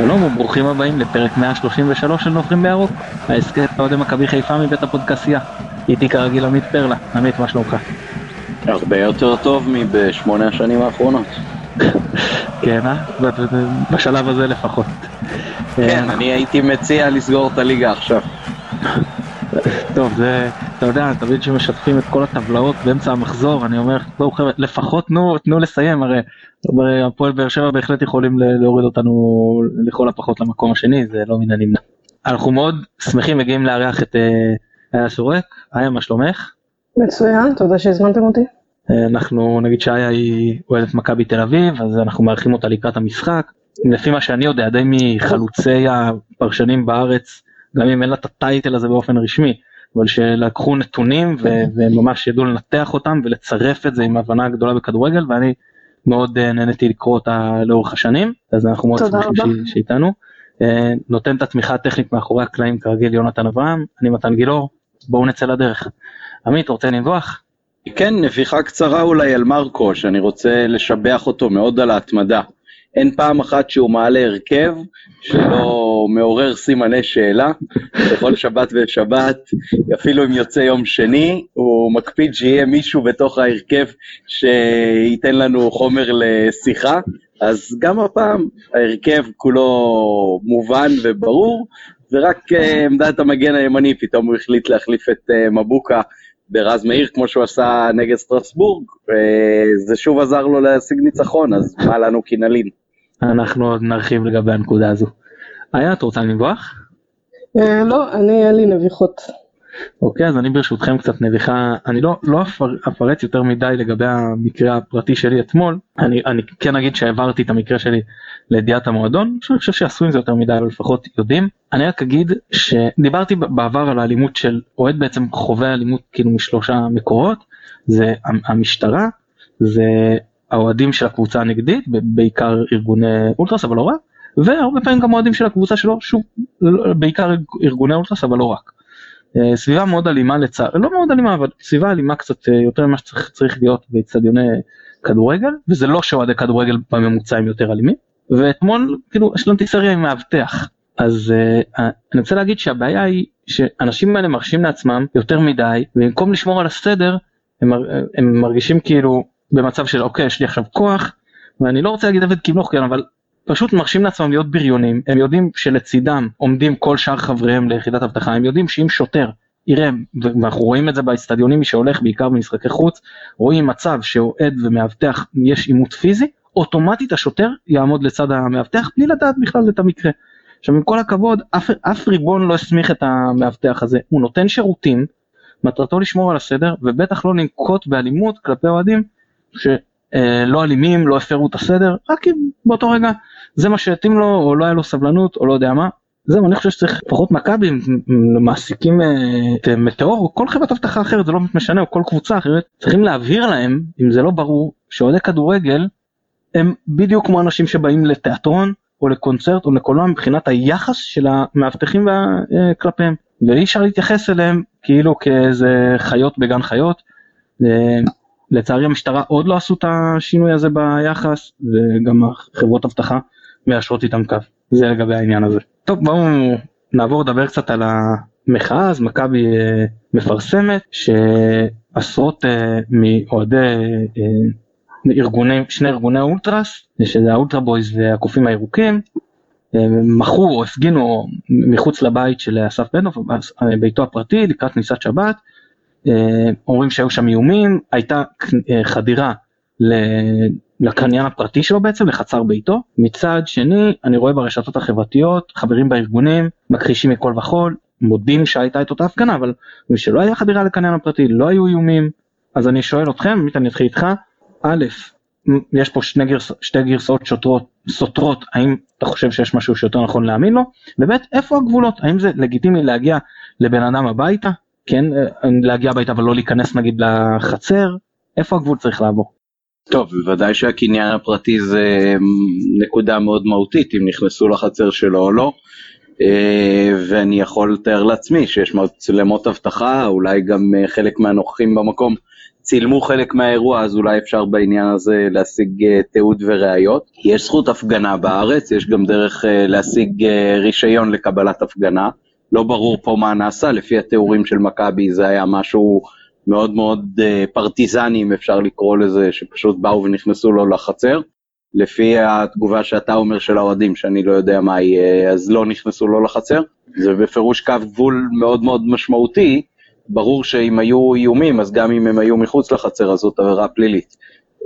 שלום וברוכים הבאים לפרק 133 של נוברים בירוק, ההסכת אוהדי מכבי חיפה מבית הפודקסייה. איתי כרגיל עמית פרלה, עמית מה שלומך? הרבה יותר טוב מבשמונה השנים האחרונות. כן אה? בשלב הזה לפחות. כן, אני הייתי מציע לסגור את הליגה עכשיו. טוב, זה, אתה יודע, תמיד שמשתפים את כל הטבלאות באמצע המחזור, אני אומר, בואו חבר'ה, לפחות תנו, תנו לסיים, הרי הפועל באר שבע בהחלט יכולים להוריד אותנו לכל הפחות למקום השני, זה לא מן הנמנע. אנחנו מאוד שמחים מגיעים לארח את אה, איה סורק, איה, מה שלומך? מצוין, תודה שהזמנתם אותי. אה, אנחנו נגיד שאיה היא אוהדת מכבי תל אביב, אז אנחנו מארחים אותה לקראת המשחק. לפי מה שאני יודע, די מחלוצי הפרשנים בארץ, גם אם אין לה את הטייטל הזה באופן רשמי, אבל שלקחו נתונים וממש ידעו לנתח אותם ולצרף את זה עם הבנה גדולה בכדורגל ואני מאוד uh, נהניתי לקרוא אותה לאורך השנים אז אנחנו מאוד שמחים שאיתנו. Uh, נותן את התמיכה הטכנית מאחורי הקלעים כרגיל יונתן אברהם אני מתן גילאור בואו נצא לדרך. עמית רוצה לנבוח? כן נביחה קצרה אולי על מרקו שאני רוצה לשבח אותו מאוד על ההתמדה. אין פעם אחת שהוא מעלה הרכב שלא מעורר סימני שאלה, בכל שבת ושבת, אפילו אם יוצא יום שני, הוא מקפיד שיהיה מישהו בתוך ההרכב שייתן לנו חומר לשיחה, אז גם הפעם ההרכב כולו מובן וברור, ורק uh, עמדת המגן הימני פתאום הוא החליט להחליף את uh, מבוקה ברז מאיר כמו שהוא עשה נגד סטרסבורג, זה שוב עזר לו להשיג ניצחון, אז מה לנו כי נלין. אנחנו עוד נרחיב לגבי הנקודה הזו. איה, את רוצה לנבוח? אה, לא, אני אין לי נביחות. אוקיי, אז אני ברשותכם קצת נביחה, אני לא, לא אפרט יותר מדי לגבי המקרה הפרטי שלי אתמול, אני, אני כן אגיד שהעברתי את המקרה שלי לידיעת המועדון, אני חושב שעשו עם זה יותר מדי, אבל לפחות יודעים. אני רק אגיד שדיברתי בעבר על האלימות של אוהד בעצם חווה אלימות כאילו משלושה מקורות, זה המשטרה, זה האוהדים של הקבוצה הנגדית, בעיקר ארגוני אולטרס אבל לא רק, והרבה פעמים גם אוהדים של הקבוצה שלו, שוב, בעיקר ארגוני אולטרס אבל לא רק. אה, סביבה מאוד אלימה לצער, לא מאוד אלימה אבל סביבה אלימה קצת אה, יותר ממה שצריך להיות באצטדיוני כדורגל, וזה לא שאוהדי כדורגל בממוצע הם יותר אלימים, ואתמול כאילו השלמתי סריה עם מאבטח. אז uh, אני רוצה להגיד שהבעיה היא שאנשים האלה מרשים לעצמם יותר מדי ובמקום לשמור על הסדר הם, הם מרגישים כאילו במצב של אוקיי יש לי עכשיו כוח ואני לא רוצה להגיד עבד כמלוך כן אבל פשוט מרשים לעצמם להיות בריונים הם יודעים שלצידם עומדים כל שאר חבריהם ליחידת אבטחה הם יודעים שאם שוטר יראה ואנחנו רואים את זה באצטדיונים מי שהולך בעיקר במשחקי חוץ רואים מצב שאוהד ומאבטח יש עימות פיזי אוטומטית השוטר יעמוד לצד המאבטח בלי לדעת בכלל את המקרה. עכשיו עם כל הכבוד אף, אף ריבון לא הסמיך את המאבטח הזה הוא נותן שירותים מטרתו לשמור על הסדר ובטח לא לנקוט באלימות כלפי אוהדים שלא אלימים, לא הפרו את הסדר, רק אם באותו רגע זה מה שהתאים לו, או לא היה לו סבלנות, או לא יודע מה. זהו, אני חושב שצריך פחות מכבי, מעסיקים את מטאור, או כל חברת אבטחה אחרת, זה לא משנה, או כל קבוצה אחרת, צריכים להבהיר להם, אם זה לא ברור, שאוהדי כדורגל הם בדיוק כמו אנשים שבאים לתיאטרון, או לקונצרט, או לקולנוע, מבחינת היחס של המאבטחים כלפיהם. ואי אפשר להתייחס אליהם כאילו כאיזה חיות בגן חיות. לצערי המשטרה עוד לא עשו את השינוי הזה ביחס וגם חברות אבטחה מיישרות איתם קו זה לגבי העניין הזה. טוב בואו נעבור לדבר קצת על המחאה אז מכבי אה, מפרסמת שעשרות אה, מאוהדי אה, ארגוני שני ארגוני אולטרס שזה האולטרה בויז והקופים הירוקים מחו או הפגינו מחוץ לבית של אסף בנוף ביתו הפרטי לקראת כניסת שבת אה, אומרים שהיו שם איומים, הייתה אה, חדירה לקניין הפרטי שלו בעצם, לחצר ביתו. מצד שני, אני רואה ברשתות החברתיות, חברים בארגונים, מכחישים מכל וכול, מודים שהייתה את אותה הפגנה, אבל שלא היה חדירה לקניין הפרטי, לא היו איומים. אז אני שואל אתכם, עמית אני אתחיל איתך, א', יש פה שני גרס, שתי גרסאות שוטרות, סותרות, האם אתה חושב שיש משהו שיותר נכון להאמין לו, וב', איפה הגבולות, האם זה לגיטימי להגיע לבן אדם הביתה, כן אה, להגיע הביתה אבל לא להיכנס נגיד לחצר, איפה הגבול צריך לעבור? טוב, בוודאי שהקניין הפרטי זה נקודה מאוד מהותית, אם נכנסו לחצר שלו או לא. אה, ואני יכול לתאר לעצמי שיש מצלמות אבטחה, אולי גם אה, חלק מהנוכחים במקום צילמו חלק מהאירוע, אז אולי אפשר בעניין הזה להשיג אה, תיעוד וראיות. יש זכות הפגנה בארץ, יש גם דרך להשיג רישיון לקבלת הפגנה. לא ברור פה מה נעשה, לפי התיאורים של מכבי זה היה משהו מאוד מאוד פרטיזני, אם אפשר לקרוא לזה, שפשוט באו ונכנסו לו לחצר. לפי התגובה שאתה אומר של האוהדים, שאני לא יודע מה יהיה, אז לא נכנסו לו לחצר. זה בפירוש קו גבול מאוד מאוד משמעותי. ברור שאם היו איומים, אז גם אם הם היו מחוץ לחצר, אז זאת עבירה פלילית.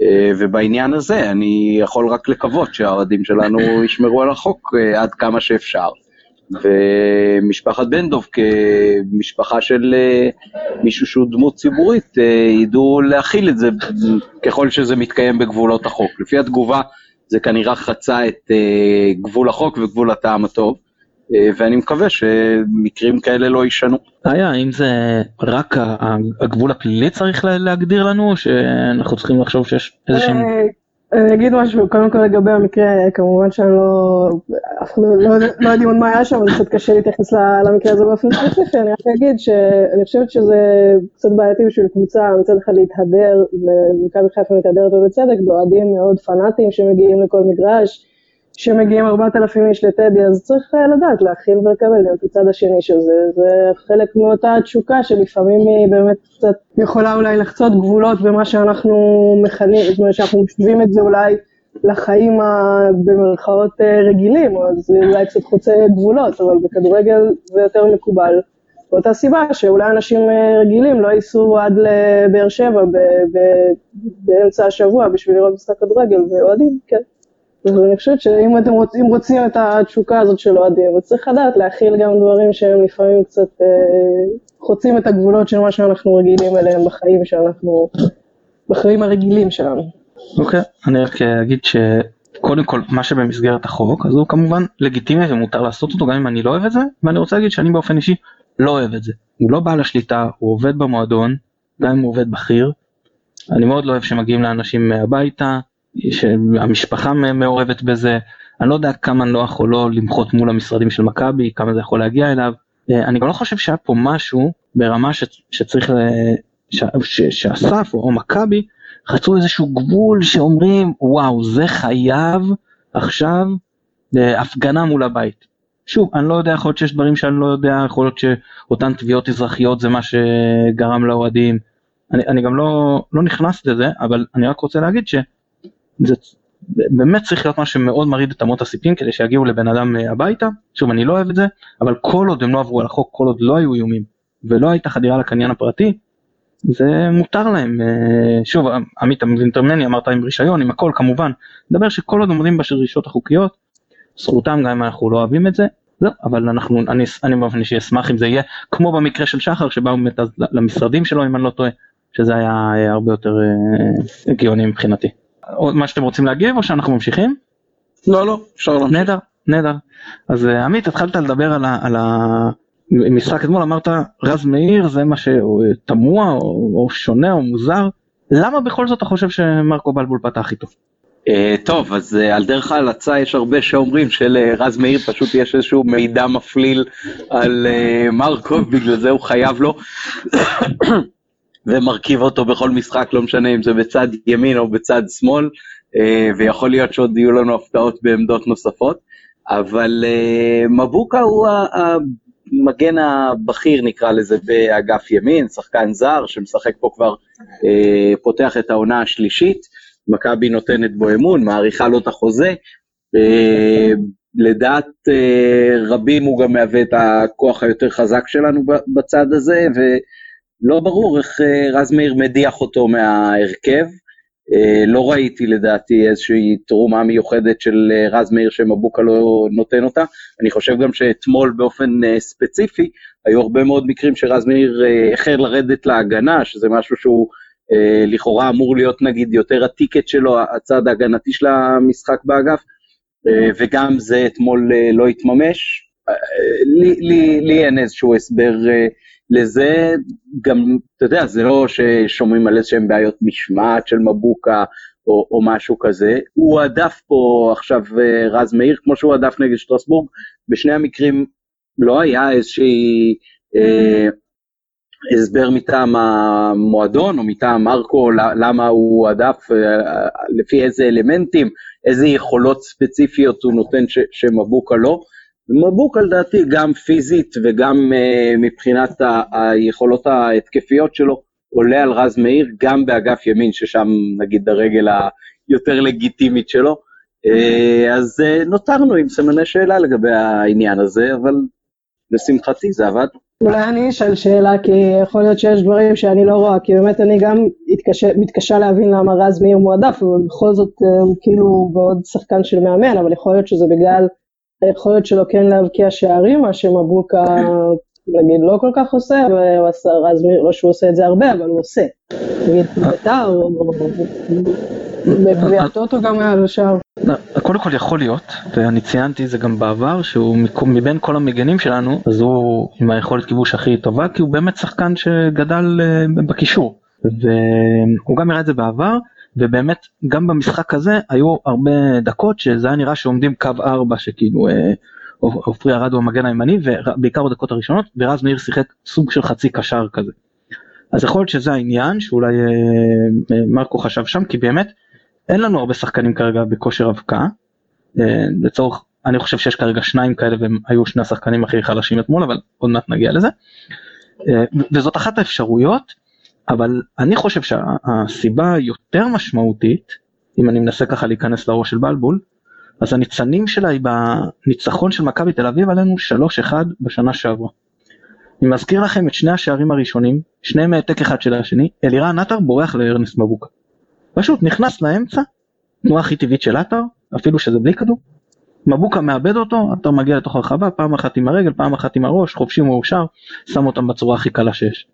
אה, ובעניין הזה אני יכול רק לקוות שהאוהדים שלנו ישמרו על החוק אה, עד כמה שאפשר. ומשפחת בן דב כמשפחה של אה, מישהו שהוא דמות ציבורית אה, ידעו להכיל את זה ככל שזה מתקיים בגבולות החוק. לפי התגובה זה כנראה חצה את אה, גבול החוק וגבול הטעם הטוב. ואני מקווה שמקרים כאלה לא יישנו. היה, האם זה רק הגבול הפלילי צריך להגדיר לנו, שאנחנו צריכים לחשוב שיש איזה שהם... אני אגיד משהו, קודם כל לגבי המקרה, כמובן שאני לא, אף אחד לא, לא יודעים עוד מה היה שם, אז קצת קשה להתייחס למקרה הזה באופן ספציפי, אני רק אגיד שאני חושבת שזה קצת בעייתי בשביל קבוצה מצד אחד להתהדר, ומכבי חיפה מתהדרת ובצדק, באוהדים מאוד פנאטיים שמגיעים לכל מגרש, שמגיעים 4,000 איש לטדי, אז צריך אה, לדעת להכיל ולקבל את הצד השני של זה, זה חלק מאותה תשוקה שלפעמים היא באמת קצת יכולה אולי לחצות גבולות במה שאנחנו מכנים, זאת אומרת שאנחנו משווים את זה אולי לחיים ה... במרכאות אה, רגילים, אז זה אולי קצת חוצה גבולות, אבל בכדורגל זה יותר מקובל. באותה סיבה שאולי אנשים אה, רגילים לא ייסעו עד לבאר שבע באמצע השבוע בשביל לראות משחק כדורגל, ואוהדים, כן. אז אני חושבת שאם אתם רוצים, רוצים את התשוקה הזאת של אוהדים, אז צריך לדעת להכיל גם דברים שהם לפעמים קצת אה, חוצים את הגבולות של מה שאנחנו רגילים אליהם בחיים שאנחנו, בחיים הרגילים שלנו. אוקיי, okay, אני רק אגיד שקודם כל מה שבמסגרת החוק, אז הוא כמובן לגיטימי ומותר לעשות אותו גם אם אני לא אוהב את זה, ואני רוצה להגיד שאני באופן אישי לא אוהב את זה. הוא לא בעל השליטה, הוא עובד במועדון, גם אם הוא עובד בכיר. אני מאוד לא אוהב שמגיעים לאנשים הביתה, שהמשפחה מעורבת בזה, אני לא יודע כמה נוח או לא למחות מול המשרדים של מכבי, כמה זה יכול להגיע אליו. אה, אני גם לא חושב שהיה פה משהו ברמה ש, שצריך, ש, ש, שאסף או מכבי חצו איזשהו גבול שאומרים וואו זה חייב עכשיו אה, הפגנה מול הבית. שוב, אני לא יודע, יכול להיות שיש דברים שאני לא יודע, יכול להיות שאותן תביעות אזרחיות זה מה שגרם לאוהדים. אני, אני גם לא, לא נכנס לזה, אבל אני רק רוצה להגיד ש... זה באמת צריך להיות משהו שמאוד מרעיד את אמות הסיפים כדי שיגיעו לבן אדם אה, הביתה, שוב אני לא אוהב את זה, אבל כל עוד הם לא עברו על החוק, כל עוד לא היו איומים ולא הייתה חדירה לקניין הפרטי, זה מותר להם, אה, שוב עמית מבין יותר ממני, אמרת עם רישיון, עם הכל כמובן, נדבר שכל עוד עומדים בדרישות החוקיות, זכותם גם אם אנחנו לא אוהבים את זה, לא, אבל אנחנו, אני, אני באופן אישי אשמח אם זה יהיה כמו במקרה של שחר שבאו באמת למשרדים שלו אם אני לא טועה, שזה היה אה, הרבה יותר הגיוני מבחינתי. עוד מה שאתם רוצים להגיב או שאנחנו ממשיכים? לא לא אפשר להמשיך. נהדר נהדר. אז אה, עמית התחלת לדבר על, ה, על המשחק אתמול אמרת רז מאיר זה מה שתמוה או, או שונה או מוזר למה בכל זאת אתה חושב שמרקו בלבול פתח איתו? Uh, טוב אז uh, על דרך ההלצה יש הרבה שאומרים שלרז מאיר פשוט יש איזשהו מידע מפליל על uh, מרקו בגלל זה הוא חייב לו ומרכיב אותו בכל משחק, לא משנה אם זה בצד ימין או בצד שמאל, אה, ויכול להיות שעוד יהיו לנו הפתעות בעמדות נוספות, אבל אה, מבוקה הוא המגן הבכיר נקרא לזה באגף ימין, שחקן זר שמשחק פה כבר, אה, פותח את העונה השלישית, מכבי נותנת בו אמון, מעריכה לו את החוזה. לדעת רבים הוא גם מהווה את הכוח היותר חזק שלנו בצד הזה, לא ברור איך אה, רז מאיר מדיח אותו מההרכב. אה, לא ראיתי לדעתי איזושהי תרומה מיוחדת של אה, רז מאיר שמבוקה לא נותן אותה. אני חושב גם שאתמול באופן ספציפי היו הרבה מאוד מקרים שרז מאיר החל לרדת להגנה, שזה משהו שהוא לכאורה אמור להיות נגיד יותר הטיקט שלו, הצד ההגנתי של המשחק באגף, וגם זה אתמול לא התממש. לי, לי, לי אין איזשהו הסבר לזה גם, אתה יודע, זה לא ששומעים על איזשהם בעיות משמעת של מבוקה או, או משהו כזה, הוא הועדף פה עכשיו אה, רז מאיר, כמו שהוא הועדף נגד שטרסבורג, בשני המקרים לא היה איזושהי אה, הסבר מטעם המועדון או מטעם מרקו למה הוא עדף, אה, לפי איזה אלמנטים, איזה יכולות ספציפיות הוא נותן ש, שמבוקה לא. מבוקה לדעתי גם פיזית וגם uh, מבחינת ה, היכולות ההתקפיות שלו עולה על רז מאיר גם באגף ימין ששם נגיד הרגל היותר לגיטימית שלו. Uh, אז uh, נותרנו עם סימני שאלה לגבי העניין הזה אבל לשמחתי זה עבד. אולי אני אשאל שאלה, כי יכול להיות שיש דברים שאני לא רואה, כי באמת אני גם התקשה, מתקשה להבין למה רז מאיר מועדף, אבל בכל זאת כאילו בעוד שחקן של מאמן, אבל יכול להיות שזה בגלל היכולת שלו כן להבקיע שערים, מה שמבוקה נגיד לא כל כך עושה, ורז מאיר, לא שהוא עושה את זה הרבה, אבל הוא עושה. נגיד בית"ר, או בגביע הטוטו גם היה לו שער. לא, קודם כל יכול להיות, ואני ציינתי זה גם בעבר, שהוא מבין כל המגנים שלנו, אז הוא עם היכולת כיבוש הכי טובה, כי הוא באמת שחקן שגדל אה, בקישור. והוא גם הראה את זה בעבר, ובאמת גם במשחק הזה היו הרבה דקות שזה היה נראה שעומדים קו 4 שכאילו אה, עופרי ארד הוא המגן הימני ובעיקר בדקות הראשונות ורז מאיר שיחק סוג של חצי קשר כזה. אז יכול להיות שזה העניין שאולי אה, מרקו חשב שם כי באמת אין לנו הרבה שחקנים כרגע בכושר אבקה. אה, לצורך, אני חושב שיש כרגע שניים כאלה והם היו שני השחקנים הכי חלשים אתמול, אבל עוד מעט נגיע לזה. אה, וזאת אחת האפשרויות, אבל אני חושב שהסיבה היותר משמעותית, אם אני מנסה ככה להיכנס לראש של בלבול, אז הניצנים שלה היא בניצחון של מכבי תל אביב עלינו 3-1 בשנה שעברה. אני מזכיר לכם את שני השערים הראשונים, שניהם העתק אחד של השני, אלירן עטר בורח לארנסט מבוקה. פשוט נכנס לאמצע, תנועה הכי טבעית של עטר, אפילו שזה בלי כדור. מבוקה מאבד אותו, עטר מגיע לתוך הרחבה, פעם אחת עם הרגל, פעם אחת עם הראש, חופשי מאושר, שם אותם בצורה הכי קלה שיש.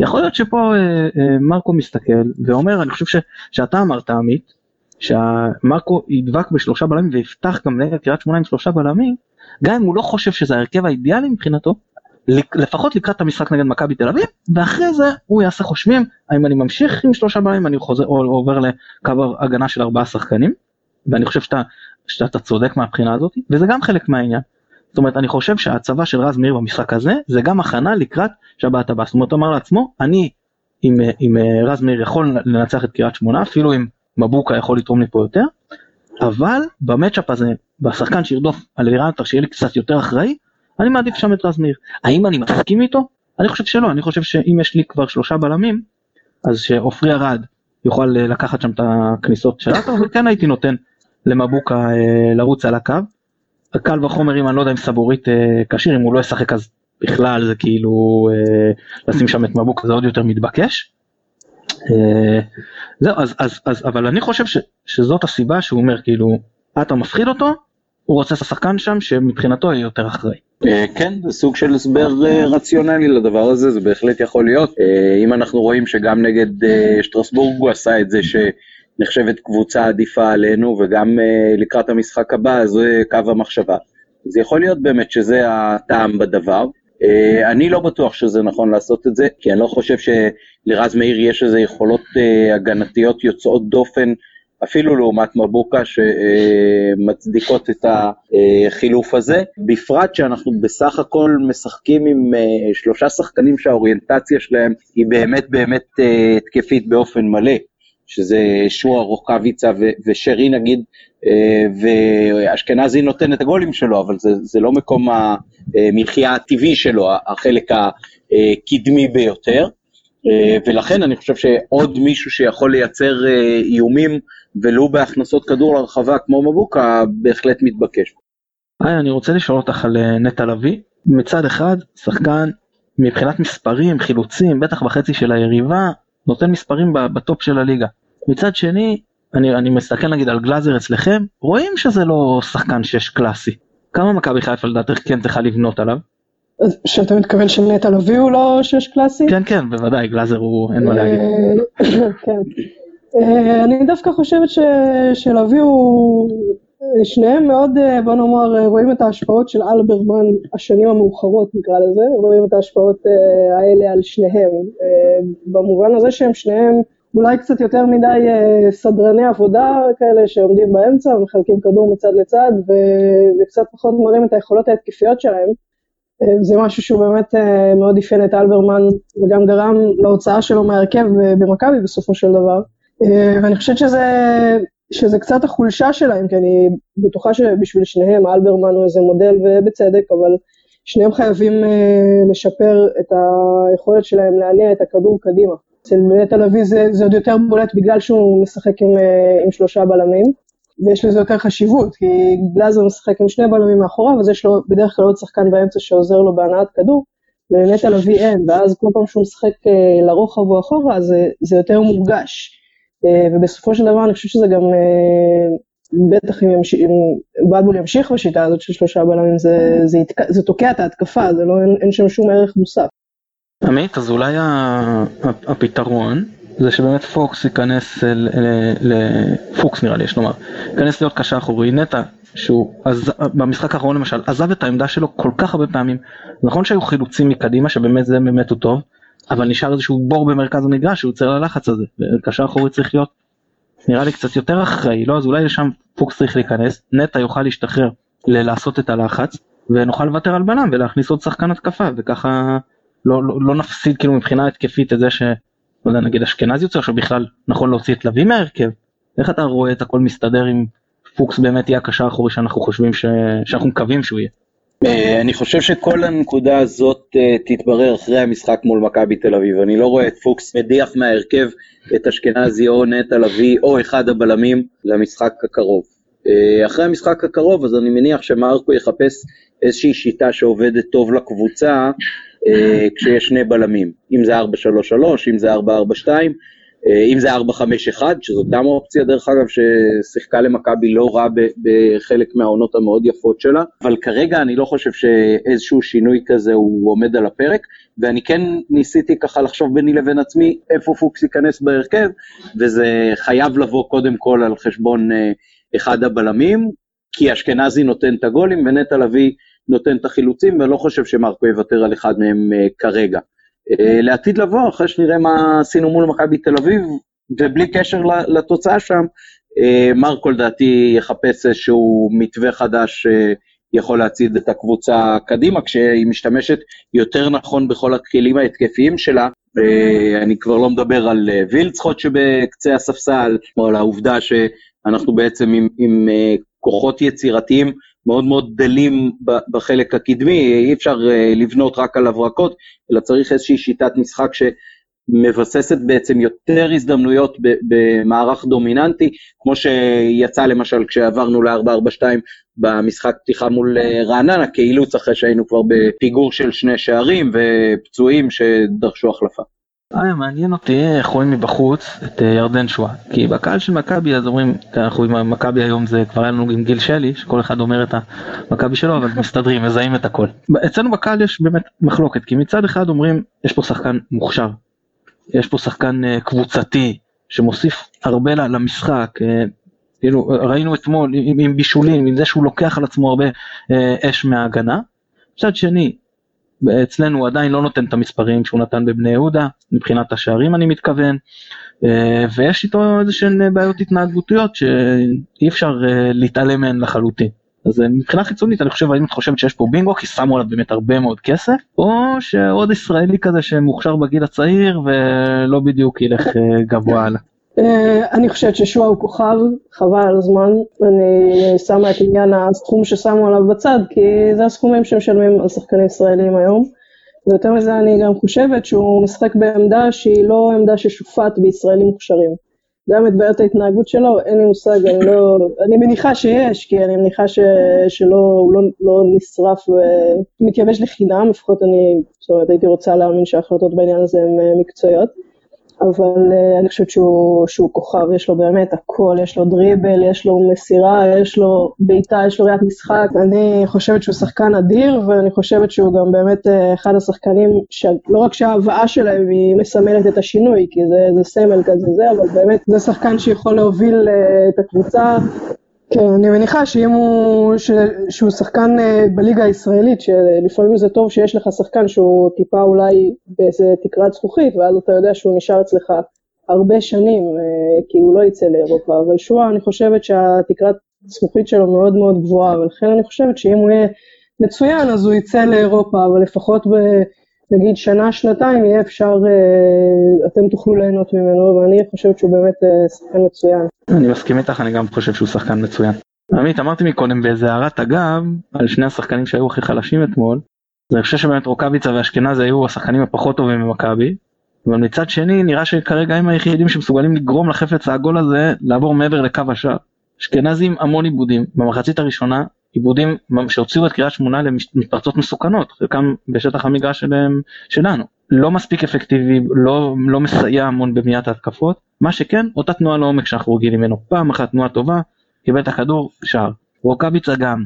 יכול להיות שפה אה, אה, מרקו מסתכל ואומר, אני חושב ש, שאתה אמרת עמית, שמרקו ידבק בשלושה בלמים ויפתח גם נגד קריית שמונה עם שלושה בלמים, גם אם הוא לא חושב שזה ההרכב האידיאלי מבחינתו, לפחות לקראת המשחק נגד מכבי תל אביב, ואחרי זה הוא יעשה חושבים האם אני ממשיך עם שלושה בלמים, אני חוזר או עובר לקו הגנה של ארבעה שחקנים, ואני חושב שאתה, שאתה צודק מהבחינה הזאת, וזה גם חלק מהעניין. זאת אומרת, אני חושב שההצבה של רז מאיר במשחק הזה, זה גם הכנה לקראת שבת הבא. זאת אומרת, הוא אמר לעצמו, אני עם, עם רז מאיר יכול לנצח את קריית שמונה, אפילו אם מבוקה יכול לתרום לי פה יותר, אבל במצ'אפ הזה, בשחקן שירדוף על אלירן עטר שיהיה לי קצת יותר אחראי, אני מעדיף שם את רז מאיר. האם אני מסכים איתו? אני חושב שלא, אני חושב שאם יש לי כבר שלושה בלמים, אז שעופרי ארד יוכל אה, לקחת שם את הכניסות של עטר, וכן הייתי נותן למבוקה אה, לרוץ על הקו. קל וחומר אם אני לא יודע אם סבורית אה, כשיר, אם הוא לא ישחק אז בכלל זה כאילו לשים שם את מבוקה זה עוד יותר מתבקש. זהו, אז, אז, אז, אבל אני חושב ש, שזאת הסיבה שהוא אומר כאילו, אתה מפחיד אותו, הוא רוצה את השחקן שם שמבחינתו יהיה יותר אחראי. אה, כן, זה סוג של הסבר אה, רציונלי לדבר הזה, זה בהחלט יכול להיות. אה, אם אנחנו רואים שגם נגד שטרסבורג הוא עשה את זה שנחשבת קבוצה עדיפה עלינו, וגם לקראת המשחק הבא זה קו המחשבה. אז יכול להיות באמת שזה הטעם בדבר. אני לא בטוח שזה נכון לעשות את זה, כי אני לא חושב שלרז מאיר יש איזה יכולות הגנתיות יוצאות דופן אפילו לעומת מבוקה שמצדיקות את החילוף הזה, בפרט שאנחנו בסך הכל משחקים עם אה, שלושה שחקנים שהאוריינטציה שלהם היא באמת באמת אה, התקפית באופן מלא. שזה שועה רוקאביצה ושרי נגיד, אה, ואשכנזי נותן את הגולים שלו, אבל זה, זה לא מקום המחיה הטבעי שלו, החלק הקדמי ביותר. ולכן אני חושב שעוד מישהו שיכול לייצר איומים ולו בהכנסות כדור לרחבה כמו מבוקה, בהחלט מתבקש. היי, אני רוצה לשאול אותך על אה, נטע לביא. מצד אחד, שחקן מבחינת מספרים, חילוצים, בטח בחצי של היריבה, נותן מספרים בטופ של הליגה. מצד שני, אני, אני מסתכל נגיד על גלאזר אצלכם, רואים שזה לא שחקן שש קלאסי. כמה מכבי חיפה לדעתך כן צריכה לבנות עליו? שאתה מתכוון שנטע לביא הוא לא שש קלאסי? כן, כן, בוודאי, גלאזר הוא, אין מה להגיד. אה, כן. אה, אני דווקא חושבת שלוי הוא, שניהם מאוד, אה, בוא נאמר, רואים את ההשפעות של אלברמן השנים המאוחרות נקרא לזה, רואים את ההשפעות האלה על שניהם, במובן הזה שהם שניהם אולי קצת יותר מדי סדרני עבודה כאלה שעומדים באמצע ומחלקים כדור מצד לצד וקצת פחות מראים את היכולות ההתקפיות שלהם. זה משהו שהוא באמת מאוד אפיין את אלברמן וגם גרם להוצאה שלו מהרכב במכבי בסופו של דבר. ואני חושבת שזה, שזה קצת החולשה שלהם, כי אני בטוחה שבשביל שניהם אלברמן הוא איזה מודל ובצדק, אבל שניהם חייבים לשפר את היכולת שלהם להניע את הכדור קדימה. אצל נטע לביא זה, זה עוד יותר בולט בגלל שהוא משחק עם, עם שלושה בלמים, ויש לזה יותר חשיבות, כי גלאזר משחק עם שני בלמים מאחוריו, אז יש לו בדרך כלל עוד שחקן באמצע שעוזר לו בהנעת כדור, ולנטע לביא אין, ואז כל פעם שהוא משחק אה, לרוחב או אחורה, זה, זה יותר מורגש. אה, ובסופו של דבר אני חושב שזה גם, אה, בטח אם, ימש, אם בלבול ימשיך בשיטה הזאת של שלושה בלמים, זה, זה, זה, זה תוקע את ההתקפה, זה לא, אין, אין שם שום ערך מוסף. עמית, אז אולי הפתרון זה שבאמת פוקס ייכנס, לפוקס נראה לי יש לומר, ייכנס להיות קשר אחורי, נטע שהוא עז... במשחק האחרון למשל עזב את העמדה שלו כל כך הרבה פעמים, נכון שהיו חילוצים מקדימה שבאמת זה באמת הוא טוב, אבל נשאר איזשהו בור במרכז המגרש שהוא יוצר ללחץ הזה, וקשר אחורי צריך להיות נראה לי קצת יותר אחראי, לא? אז אולי לשם פוקס צריך להיכנס, נטע יוכל להשתחרר לעשות את הלחץ ונוכל לוותר על בלם ולהכניס עוד שחקן התקפה וככה לא, לא, לא נפסיד כאילו מבחינה התקפית את זה ש... לא יודע, נגיד אשכנזי יוצא עכשיו בכלל נכון להוציא את לביא מההרכב? איך אתה רואה את הכל מסתדר עם פוקס באמת יהיה הקשר האחורי שאנחנו חושבים ש... שאנחנו מקווים שהוא יהיה? אה, אני חושב שכל הנקודה הזאת אה, תתברר אחרי המשחק מול מכבי תל אביב. אני לא רואה את פוקס מדיח מההרכב את אשכנזי או נטע לביא או אחד הבלמים למשחק הקרוב. אה, אחרי המשחק הקרוב אז אני מניח שמרקו יחפש איזושהי שיטה שעובדת טוב לקבוצה כשיש שני בלמים, אם זה 4-3-3, אם זה 4-4-2, אה, אם זה 4-5-1, שזאת גם אופציה דרך אגב ששיחקה למכבי לא רע בחלק מהעונות המאוד יפות שלה, אבל כרגע אני לא חושב שאיזשהו שינוי כזה הוא עומד על הפרק, ואני כן ניסיתי ככה לחשוב ביני לבין עצמי איפה פוקס ייכנס בהרכב, וזה חייב לבוא קודם כל על חשבון אה, אחד הבלמים, כי אשכנזי נותן את הגולים ונטע לביא נותן את החילוצים, ואני לא חושב שמרקו יוותר על אחד מהם uh, כרגע. Uh, לעתיד לבוא, אחרי שנראה מה עשינו מול מכבי תל אביב, ובלי קשר לתוצאה שם, uh, מרקו לדעתי יחפש איזשהו מתווה חדש שיכול להצעיד את הקבוצה קדימה, כשהיא משתמשת יותר נכון בכל הכלים ההתקפיים שלה. Uh, אני כבר לא מדבר על uh, וילצחוט שבקצה הספסל, או על העובדה שאנחנו בעצם עם, עם uh, כוחות יצירתיים מאוד מאוד דלים בחלק הקדמי, אי אפשר אה, לבנות רק על הברקות, אלא צריך איזושהי שיטת משחק שמבססת בעצם יותר הזדמנויות במערך דומיננטי, כמו שיצא למשל כשעברנו ל-442 במשחק פתיחה מול אה, רעננה, כאילוץ אחרי שהיינו כבר בפיגור של שני שערים ופצועים שדרשו החלפה. היה מעניין אותי איך רואים מבחוץ את אה, ירדן שואה כי בקהל של מכבי אז אומרים אנחנו עם מכבי היום זה כבר היה לנו עם גיל שלי שכל אחד אומר את המכבי שלו אבל מסתדרים מזהים את הכל. אצלנו בקהל יש באמת מחלוקת כי מצד אחד אומרים יש פה שחקן מוכשר יש פה שחקן אה, קבוצתי שמוסיף הרבה למשחק אה, כאילו ראינו אתמול עם בישולים עם זה שהוא לוקח על עצמו הרבה אש מההגנה. מצד שני אצלנו הוא עדיין לא נותן את המספרים שהוא נתן בבני יהודה, מבחינת השערים אני מתכוון, אה, ויש איתו איזה שהן בעיות התנהגותיות שאי אפשר אה, להתעלם מהן לחלוטין. אז אה, מבחינה חיצונית אני חושב, האם את חושבת שיש פה בינגו כי שמו עליו באמת הרבה מאוד כסף, או שעוד ישראלי כזה שמוכשר בגיל הצעיר ולא בדיוק ילך גבוה הלאה. אה, אני חושבת ששועה הוא כוכב, חבל על הזמן, אני שמה את עניין הסכום ששמו עליו בצד, כי זה הסכומים שמשלמים על שחקנים ישראלים היום. ויותר מזה אני גם חושבת שהוא משחק בעמדה שהיא לא עמדה ששופט בישראלים מוכשרים. גם את בעיות ההתנהגות שלו, אין לי מושג, אני לא... אני מניחה שיש, כי אני מניחה ש, שלא, לא, לא נשרף ומתייבש לחינם, לפחות אני, זאת אומרת, הייתי רוצה להאמין שההחלטות בעניין הזה הן אה, מקצועיות. אבל uh, אני חושבת שהוא, שהוא כוכב, יש לו באמת הכל, יש לו דריבל, יש לו מסירה, יש לו בעיטה, יש לו ראיית משחק. אני חושבת שהוא שחקן אדיר, ואני חושבת שהוא גם באמת uh, אחד השחקנים, שלא רק שההבאה שלהם היא מסמלת את השינוי, כי זה, זה סמל כזה זה, אבל באמת זה שחקן שיכול להוביל uh, את הקבוצה כן, אני מניחה שאם הוא, ש, שהוא שחקן אה, בליגה הישראלית, שלפעמים זה טוב שיש לך שחקן שהוא טיפה אולי באיזה תקרת זכוכית, ואז אתה יודע שהוא נשאר אצלך הרבה שנים, אה, כי הוא לא יצא לאירופה, אבל שואה, אני חושבת שהתקרת זכוכית שלו מאוד מאוד גבוהה, ולכן אני חושבת שאם הוא יהיה מצוין, אז הוא יצא לאירופה, אבל לפחות ב... נגיד שנה, שנתיים, יהיה אפשר, אה, אתם תוכלו ליהנות ממנו, ואני חושבת שהוא באמת אה, שחקן מצוין. אני מסכים איתך, אני גם חושב שהוא שחקן מצוין. עמית, אמרתי מקודם באיזה הערת אגב, על שני השחקנים שהיו הכי חלשים אתמול, אז אני חושב שבאמת רוקאביצה ואשכנזי היו השחקנים הפחות טובים ממכבי, אבל מצד שני נראה שכרגע הם היחידים שמסוגלים לגרום לחפץ העגול הזה לעבור מעבר לקו השער. אשכנזי עם המון עיבודים, במחצית הראשונה עיבודים שהוציאו את קריית שמונה למתפרצות מסוכנות, חלקם בשטח המגרש שלהם, שלנו. לא מספיק אפקטיבי, לא, לא מסייע המון בבניית ההתקפות, מה שכן, אותה תנועה לעומק שאנחנו רגילים ממנו. פעם אחת תנועה טובה, קיבל את הכדור, שער. רוקאביצה גם,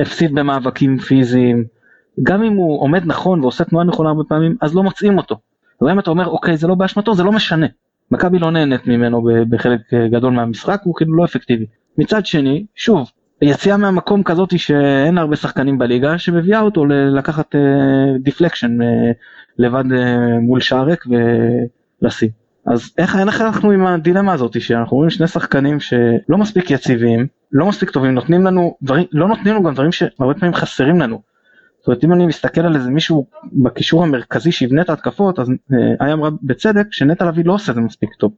הפסיד במאבקים פיזיים, גם אם הוא עומד נכון ועושה תנועה נכונה הרבה פעמים, אז לא מוצאים אותו. אז אם אתה אומר, אוקיי, זה לא באשמתו, זה לא משנה. מכבי לא נהנית ממנו בחלק גדול מהמשחק, הוא כאילו לא אפקטיבי. מצד שני, שוב, יציאה מהמקום כזאת שאין הרבה שחקנים בליגה שמביאה אותו לקחת deflection אה, אה, לבד אה, מול שער ריק ולשים. אז איך, איך אנחנו עם הדילמה הזאת שאנחנו רואים שני שחקנים שלא מספיק יציבים, לא מספיק טובים, נותנים לנו דברים, לא נותנים לנו גם דברים שהרבה פעמים חסרים לנו. זאת אומרת אם אני מסתכל על איזה מישהו בקישור המרכזי שיבנה את ההתקפות אז היה אמרה בצדק שנטע לביא לא עושה את זה מספיק טוב.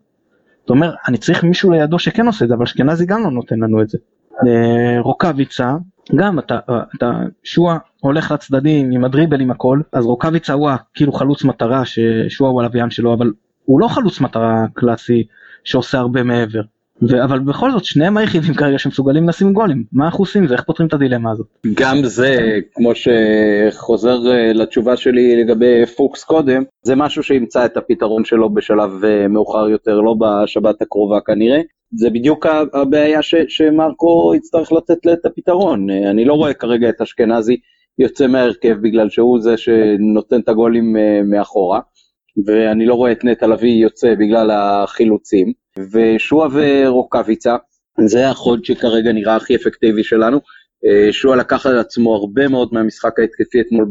זאת אומרת אני צריך מישהו לידו שכן עושה את זה אבל אשכנזי גם לא נותן לנו את זה. אה, רוקאביצה, גם אתה, אתה שועה הולך לצדדים עם הדריבל עם הכל, אז רוקאביצה הוא כאילו חלוץ מטרה ששועה הוא הלוויין שלו, אבל הוא לא חלוץ מטרה קלאסי שעושה הרבה מעבר. ו- אבל בכל זאת שניהם היחידים כרגע שמסוגלים לשים גולים מה אנחנו עושים ואיך פותרים את הדילמה הזאת. גם זה כמו שחוזר אה, לתשובה שלי לגבי פוקס קודם זה משהו שימצא את הפתרון שלו בשלב אה, מאוחר יותר לא בשבת הקרובה כנראה זה בדיוק הבעיה ש, שמרקו יצטרך לתת לה את הפתרון. אני לא רואה כרגע את אשכנזי יוצא מהרכב בגלל שהוא זה שנותן את הגולים אה, מאחורה, ואני לא רואה את נטע לביא יוצא בגלל החילוצים, ושועה ורוקאביצה, זה החוד שכרגע נראה הכי אפקטיבי שלנו. אה, שועה לקח על עצמו הרבה מאוד מהמשחק ההתקפי אתמול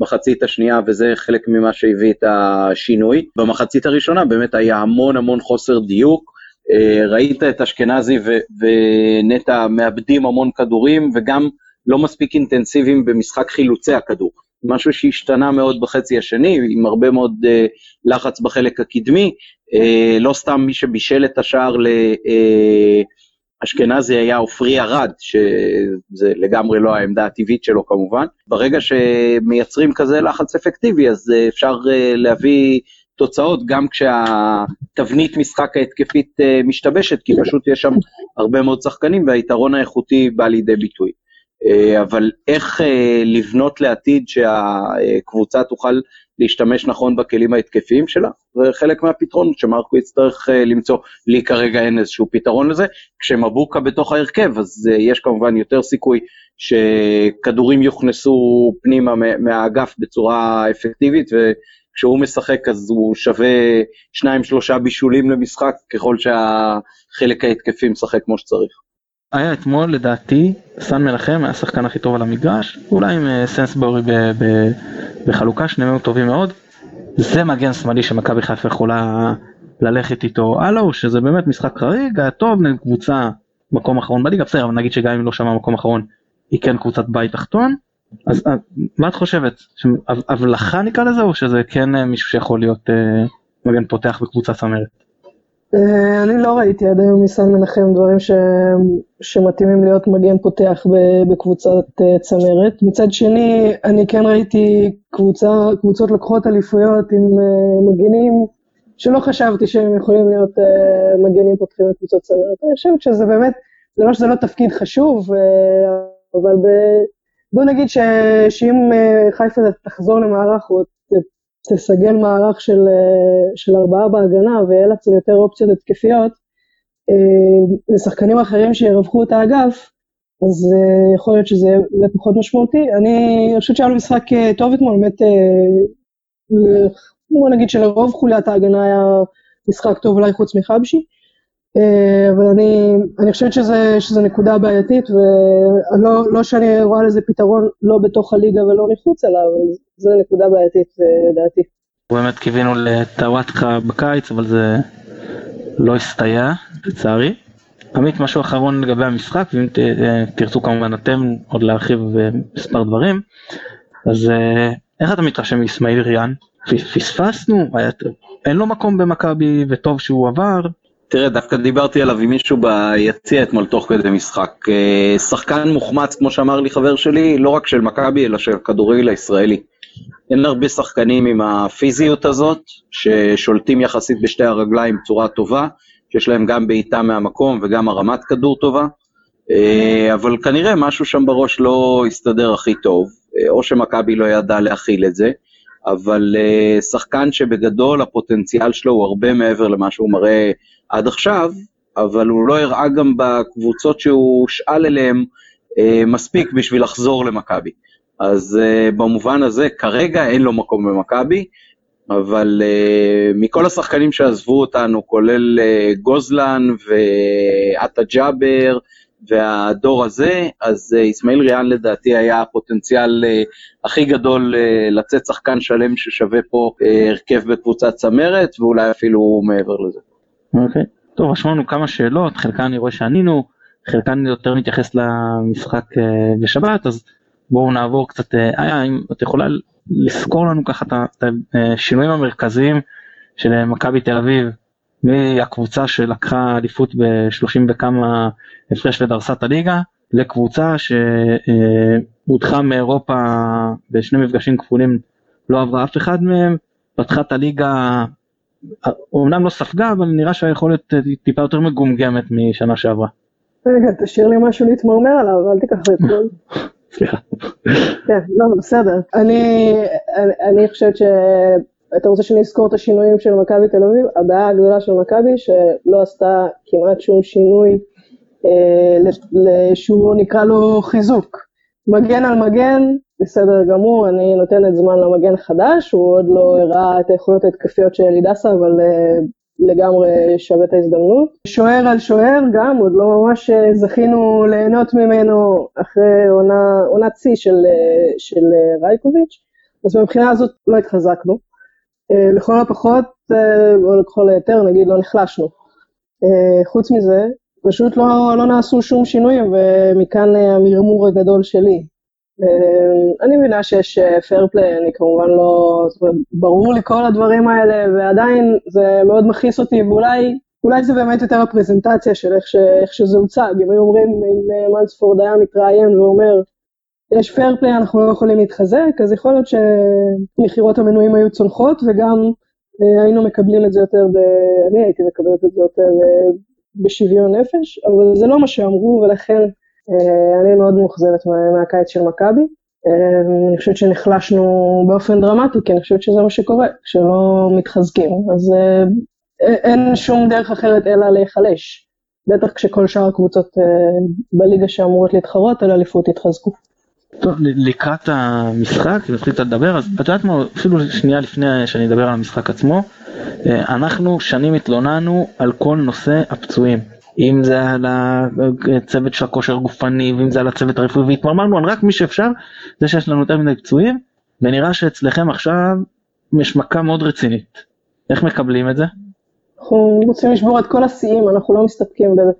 במחצית השנייה, וזה חלק ממה שהביא את השינוי. במחצית הראשונה באמת היה המון המון חוסר דיוק. אה, ראית את אשכנזי ונטע מאבדים המון כדורים וגם לא מספיק אינטנסיביים במשחק חילוצי הכדור. משהו שהשתנה מאוד בחצי השני, עם הרבה מאוד uh, לחץ בחלק הקדמי. Uh, לא סתם מי שבישל את השער לאשכנזי uh, היה עופרי ארד, שזה לגמרי לא העמדה הטבעית שלו כמובן. ברגע שמייצרים כזה לחץ אפקטיבי, אז uh, אפשר uh, להביא תוצאות גם כשהתבנית משחק ההתקפית אה, משתבשת, כי פשוט יש שם הרבה מאוד שחקנים והיתרון האיכותי בא לידי ביטוי. אה, אבל איך אה, לבנות לעתיד שהקבוצה תוכל להשתמש נכון בכלים ההתקפיים שלה, זה חלק מהפתרון שמרקו יצטרך למצוא. לי כרגע אין איזשהו פתרון לזה. כשמבוקה בתוך ההרכב, אז יש כמובן יותר סיכוי שכדורים יוכנסו פנימה מהאגף בצורה אפקטיבית, כשהוא משחק אז הוא שווה שניים שלושה בישולים למשחק ככל שהחלק ההתקפי משחק כמו שצריך. היה אתמול לדעתי סן מלחם היה השחקן הכי טוב על המגרש אולי עם אה, סנסבורי בחלוקה שניהם היו טובים מאוד. זה מגן שמאלי שמכבי חיפה יכולה ללכת איתו הלו שזה באמת משחק חריג היה טוב קבוצה מקום אחרון בליגה בסדר נגיד שגם אם לא שמע מקום אחרון היא כן קבוצת בית תחתון אז אה, מה את חושבת? הבלחה נקרא לזה או שזה כן אה, מישהו שיכול להיות אה, מגן פותח בקבוצה צמרת? אני לא ראיתי עד היום מסן מנחם דברים ש... שמתאימים להיות מגן פותח בקבוצת צמרת. מצד שני, אני כן ראיתי קבוצה, קבוצות לוקחות אליפויות עם מגנים שלא חשבתי שהם יכולים להיות מגנים פותחים בקבוצות צמרת. אני חושבת שזה באמת, זה לא שזה לא תפקיד חשוב, אבל ב... בוא נגיד ש, שאם אה, חיפה תחזור למערך או תסגל מערך של, אה, של ארבעה בהגנה ויהיה לה קצת יותר אופציות התקפיות, אה, ושחקנים אחרים שירווחו את האגף, אז יכול להיות שזה יהיה פחות משמעותי. אני חושבת שהיה לו משחק טוב אתמול, באמת, בוא נגיד שלרוב חוליית ההגנה היה משחק טוב אולי חוץ מחבשי. אה, אבל אני, אני חושבת שזה, שזה נקודה בעייתית, ולא לא שאני רואה לזה פתרון לא בתוך הליגה ולא מחוץ אליו, אבל זו נקודה בעייתית אה, לדעתי. באמת קיווינו לטוואטחה בקיץ, אבל זה לא הסתייע, לצערי. עמית, משהו אחרון לגבי המשחק, ואם תרצו כמובן אתם עוד להרחיב מספר דברים, אז איך אתה מתרשם מאסמאעיל ריאן? פספסנו? אין לו מקום במכבי וטוב שהוא עבר? תראה, דווקא דיברתי עליו עם מישהו ביציע אתמול תוך כדי משחק. אה, שחקן מוחמץ, כמו שאמר לי חבר שלי, לא רק של מכבי, אלא של הכדורגל הישראלי. אין הרבה שחקנים עם הפיזיות הזאת, ששולטים יחסית בשתי הרגליים בצורה טובה, שיש להם גם בעיטה מהמקום וגם הרמת כדור טובה, אה, אבל כנראה משהו שם בראש לא הסתדר הכי טוב, אה, או שמכבי לא ידע להכיל את זה, אבל שחקן שבגדול הפוטנציאל שלו הוא הרבה מעבר למה שהוא מראה עד עכשיו, אבל הוא לא הראה גם בקבוצות שהוא הושאל אליהן אה, מספיק בשביל לחזור למכבי. אז אה, במובן הזה, כרגע אין לו מקום במכבי, אבל אה, מכל השחקנים שעזבו אותנו, כולל אה, גוזלן ועטה ג'אבר והדור הזה, אז אה, אסמאעיל ריאן לדעתי היה הפוטנציאל אה, הכי גדול אה, לצאת שחקן שלם ששווה פה אה, הרכב בקבוצת צמרת, ואולי אפילו מעבר לזה. אוקיי. טוב, רשמו לנו כמה שאלות, חלקן אני רואה שענינו, חלקן יותר נתייחס למשחק אה, בשבת, אז בואו נעבור קצת, אה, איה, אם את יכולה לזכור לנו ככה את השינויים המרכזיים של מכבי תל אביב, מהקבוצה שלקחה אליפות ב-30 וכמה הפרש ודרסה את הליגה, לקבוצה שהודחה מאירופה בשני מפגשים כפולים, לא עברה אף אחד מהם, פתחה את הליגה אומנם לא ספגה, אבל נראה שהיכולת טיפה יותר מגומגמת משנה שעברה. רגע, תשאיר לי משהו להתמרמר עליו, אל תיקח לי את כל. סליחה. כן, לא, בסדר. אני, אני, אני חושבת ש... אתה רוצה שאני אזכור את השינויים של מכבי תל אביב? הבעיה הגדולה של מכבי שלא עשתה כמעט שום שינוי אה, שהוא נקרא לו חיזוק. מגן על מגן, בסדר גמור, אני נותנת זמן למגן חדש, הוא עוד לא הראה את היכולות ההתקפיות של אלידסה, אבל uh, לגמרי שווה את ההזדמנות. שוער על שוער גם, עוד לא ממש אה, זכינו ליהנות ממנו אחרי עונת שיא של, של רייקוביץ', אז מבחינה הזאת לא התחזקנו. Uh, לכל הפחות, uh, או לכל היותר, נגיד, לא נחלשנו. Uh, חוץ מזה, פשוט לא, לא נעשו שום שינויים, ומכאן המרמור הגדול שלי. אה, אני מבינה שיש פייר אה, פליי, אני כמובן לא... זאת אומרת, ברור לי כל הדברים האלה, ועדיין זה מאוד מכעיס אותי, ואולי אולי זה באמת יותר הפרזנטציה של איך, ש, איך שזה הוצג. אם היו אומרים, אם אה, מלספורד היה מתראיין ואומר, יש פייר פליי, אנחנו לא יכולים להתחזק, אז יכול להיות שמכירות המנויים היו צונחות, וגם היינו מקבלים את זה יותר, ב... אני הייתי מקבלת את זה יותר בשוויון נפש, אבל זה לא מה שאמרו, ולכן אה, אני מאוד מאוכזבת מהקיץ של מכבי. אה, אני חושבת שנחלשנו באופן דרמטי, כי אני חושבת שזה מה שקורה, כשלא מתחזקים. אז אה, אין שום דרך אחרת אלא להיחלש. בטח כשכל שאר הקבוצות בליגה שאמורות להתחרות על אליפות יתחזקו. טוב, לקראת המשחק, התחלת לדבר, אז את יודעת מה, אפילו שנייה לפני שאני אדבר על המשחק עצמו, אנחנו שנים התלוננו על כל נושא הפצועים. אם זה על הצוות של הכושר גופני ואם זה על הצוות הרפואי והתמרמרנו על רק מי שאפשר זה שיש לנו יותר מדי פצועים ונראה שאצלכם עכשיו יש מכה מאוד רצינית. איך מקבלים את זה? אנחנו רוצים לשבור את כל השיאים, אנחנו לא מסתפקים בזה.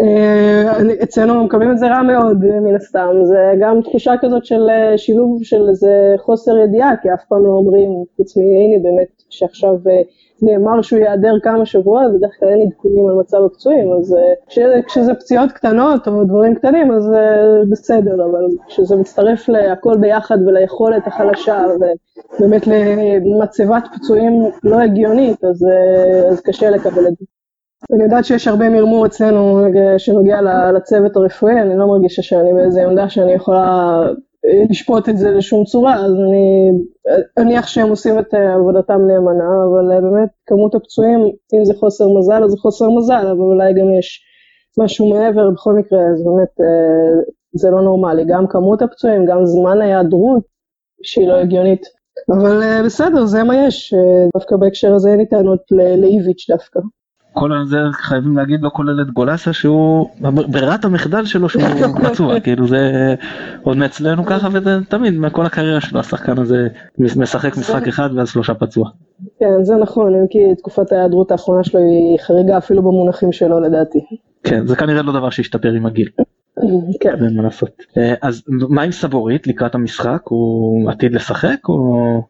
אה, אצלנו מקבלים את זה רע מאוד מן הסתם, זה גם תחושה כזאת של אה, שילוב של איזה חוסר ידיעה, כי אף פעם לא אומרים, חוץ מעיני באמת, שעכשיו אה, נאמר שהוא ייעדר כמה שבועות, בדרך כלל אין עדכונים על מצב הפצועים, אז כש, כשזה פציעות קטנות או דברים קטנים, אז בסדר, אבל כשזה מצטרף להכל ביחד וליכולת החלשה, ובאמת למצבת פצועים לא הגיונית, אז, אז קשה לקבל את זה. אני יודעת שיש הרבה מרמור אצלנו שנוגע לצוות הרפואי, אני לא מרגישה שאני באיזה עמדה שאני יכולה אה, לשפוט את זה לשום צורה, אז אני אניח שהם עושים את אה, עבודתם נאמנה, אבל אה, באמת כמות הפצועים, אם זה חוסר מזל, אז זה חוסר מזל, אבל אולי גם יש משהו מעבר, בכל מקרה, אז באמת זה לא נורמלי, גם כמות הפצועים, גם זמן ההיעדרות, שהיא לא הגיונית. אבל בסדר, זה מה יש, דווקא בהקשר הזה אין לי טענות לאיביץ' דווקא. כל זה חייבים להגיד לא כולל את גולסה שהוא ברירת המחדל שלו שהוא פצוע כאילו זה עוד מאצלנו ככה וזה תמיד מכל הקריירה שלו השחקן הזה משחק משחק אחד ואז שלושה פצוע. כן זה נכון אם כי תקופת ההיעדרות האחרונה שלו היא חריגה אפילו במונחים שלו לדעתי. כן זה כנראה לא דבר שישתפר עם הגיל. כן. אין מה לעשות. אה, אז מה עם סבורית לקראת המשחק הוא עתיד לשחק או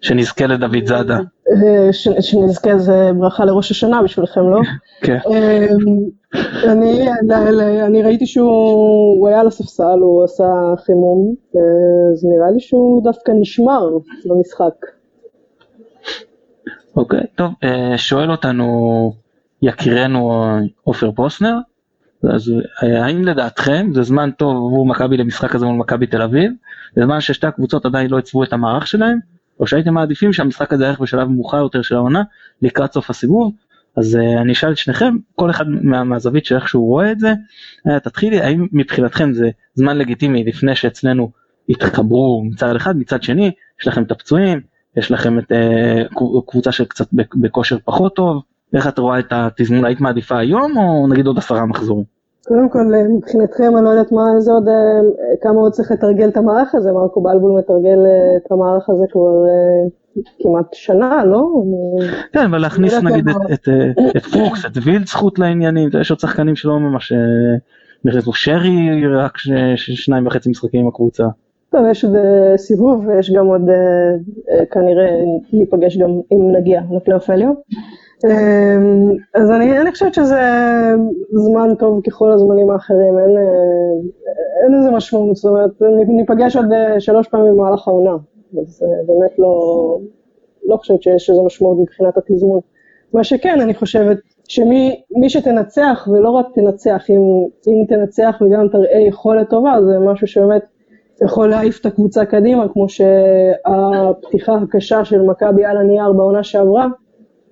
שנזכה לדוד זאדה? אה, שנזכה זה ברכה לראש השנה בשבילכם, לא? כן. אה, אני ראיתי שהוא היה על הספסל, הוא עשה חימום, אז נראה לי שהוא דווקא נשמר במשחק. אוקיי, טוב, שואל אותנו יקירנו עופר פוסנר, אז האם לדעתכם זה זמן טוב עבור מכבי למשחק הזה מול מכבי תל אביב, זה זמן ששתי הקבוצות עדיין לא הצבו את המערך שלהם, או שהייתם מעדיפים שהמשחק הזה ילך בשלב מאוחר יותר של העונה לקראת סוף הסיבוב, אז uh, אני אשאל את שניכם, כל אחד מה, מהזווית של איך שהוא רואה את זה, uh, תתחילי, האם מבחינתכם זה זמן לגיטימי לפני שאצלנו התחברו מצד אחד, מצד שני, יש לכם את הפצועים, יש לכם את uh, קבוצה שקצת בכושר פחות טוב, איך את רואה את התזמון, היית מעדיפה היום או נגיד עוד עשרה מחזורים? קודם כל, מבחינתכם אני לא יודעת מה זה עוד, כמה עוד צריך לתרגל את המערך הזה, מרקו בלבול מתרגל את המערך הזה כבר כמעט שנה, לא? כן, אבל להכניס נגיד את פוקס, את וילד זכות לעניינים, יש עוד שחקנים שלא ממש נכנסו, שרי רק שניים וחצי משחקים עם הקבוצה. טוב, יש עוד סיבוב ויש גם עוד, כנראה ניפגש גם אם נגיע לפלייאוף העליון. אמ, אז אני, אני חושבת שזה זמן טוב ככל הזמנים האחרים, אין, אין איזה משמעות, זאת אומרת, ניפגש עוד אה, שלוש פעמים במהלך העונה, אז אה, באמת לא, לא חושבת שיש איזה משמעות מבחינת התזמון. מה שכן, אני חושבת שמי שתנצח, ולא רק תנצח, אם, אם תנצח וגם תראה יכולת טובה, זה משהו שבאמת יכול להעיף את הקבוצה קדימה, כמו שהפתיחה הקשה של מכבי על הנייר בעונה שעברה,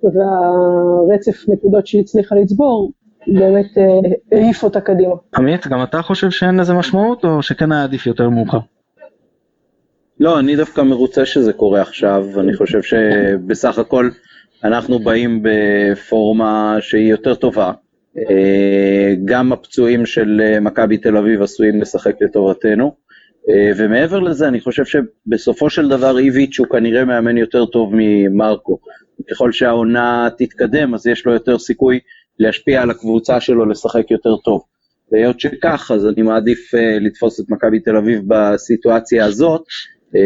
והרצף נקודות שהיא הצליחה לצבור, באמת אה, העיף אותה קדימה. עמית, גם אתה חושב שאין לזה משמעות, או שכן היה עדיף יותר מאוחר? לא, אני דווקא מרוצה שזה קורה עכשיו, אני חושב שבסך הכל אנחנו באים בפורמה שהיא יותר טובה. אה, גם הפצועים של מכבי תל אביב עשויים לשחק לטובתנו. אה, ומעבר לזה, אני חושב שבסופו של דבר איביץ' הוא כנראה מאמן יותר טוב ממרקו. ככל שהעונה תתקדם, אז יש לו יותר סיכוי להשפיע על הקבוצה שלו לשחק יותר טוב. והיות שכך, אז אני מעדיף uh, לתפוס את מכבי תל אביב בסיטואציה הזאת, uh,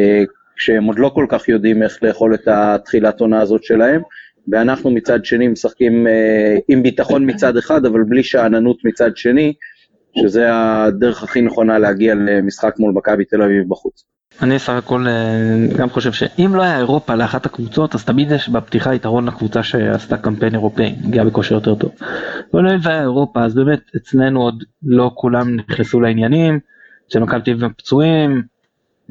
כשהם עוד לא כל כך יודעים איך לאכול את התחילת עונה הזאת שלהם, ואנחנו מצד שני משחקים uh, עם ביטחון מצד אחד, אבל בלי שאננות מצד שני, שזה הדרך הכי נכונה להגיע למשחק מול מכבי תל אביב בחוץ. אני סך הכל אה, גם חושב שאם לא היה אירופה לאחת הקבוצות אז תמיד יש בפתיחה יתרון לקבוצה שעשתה קמפיין אירופאי, הגיעה בכושר יותר טוב. אבל אם היה אירופה אז באמת אצלנו עוד לא כולם נכנסו לעניינים, שמכבי תל אביב פצועים,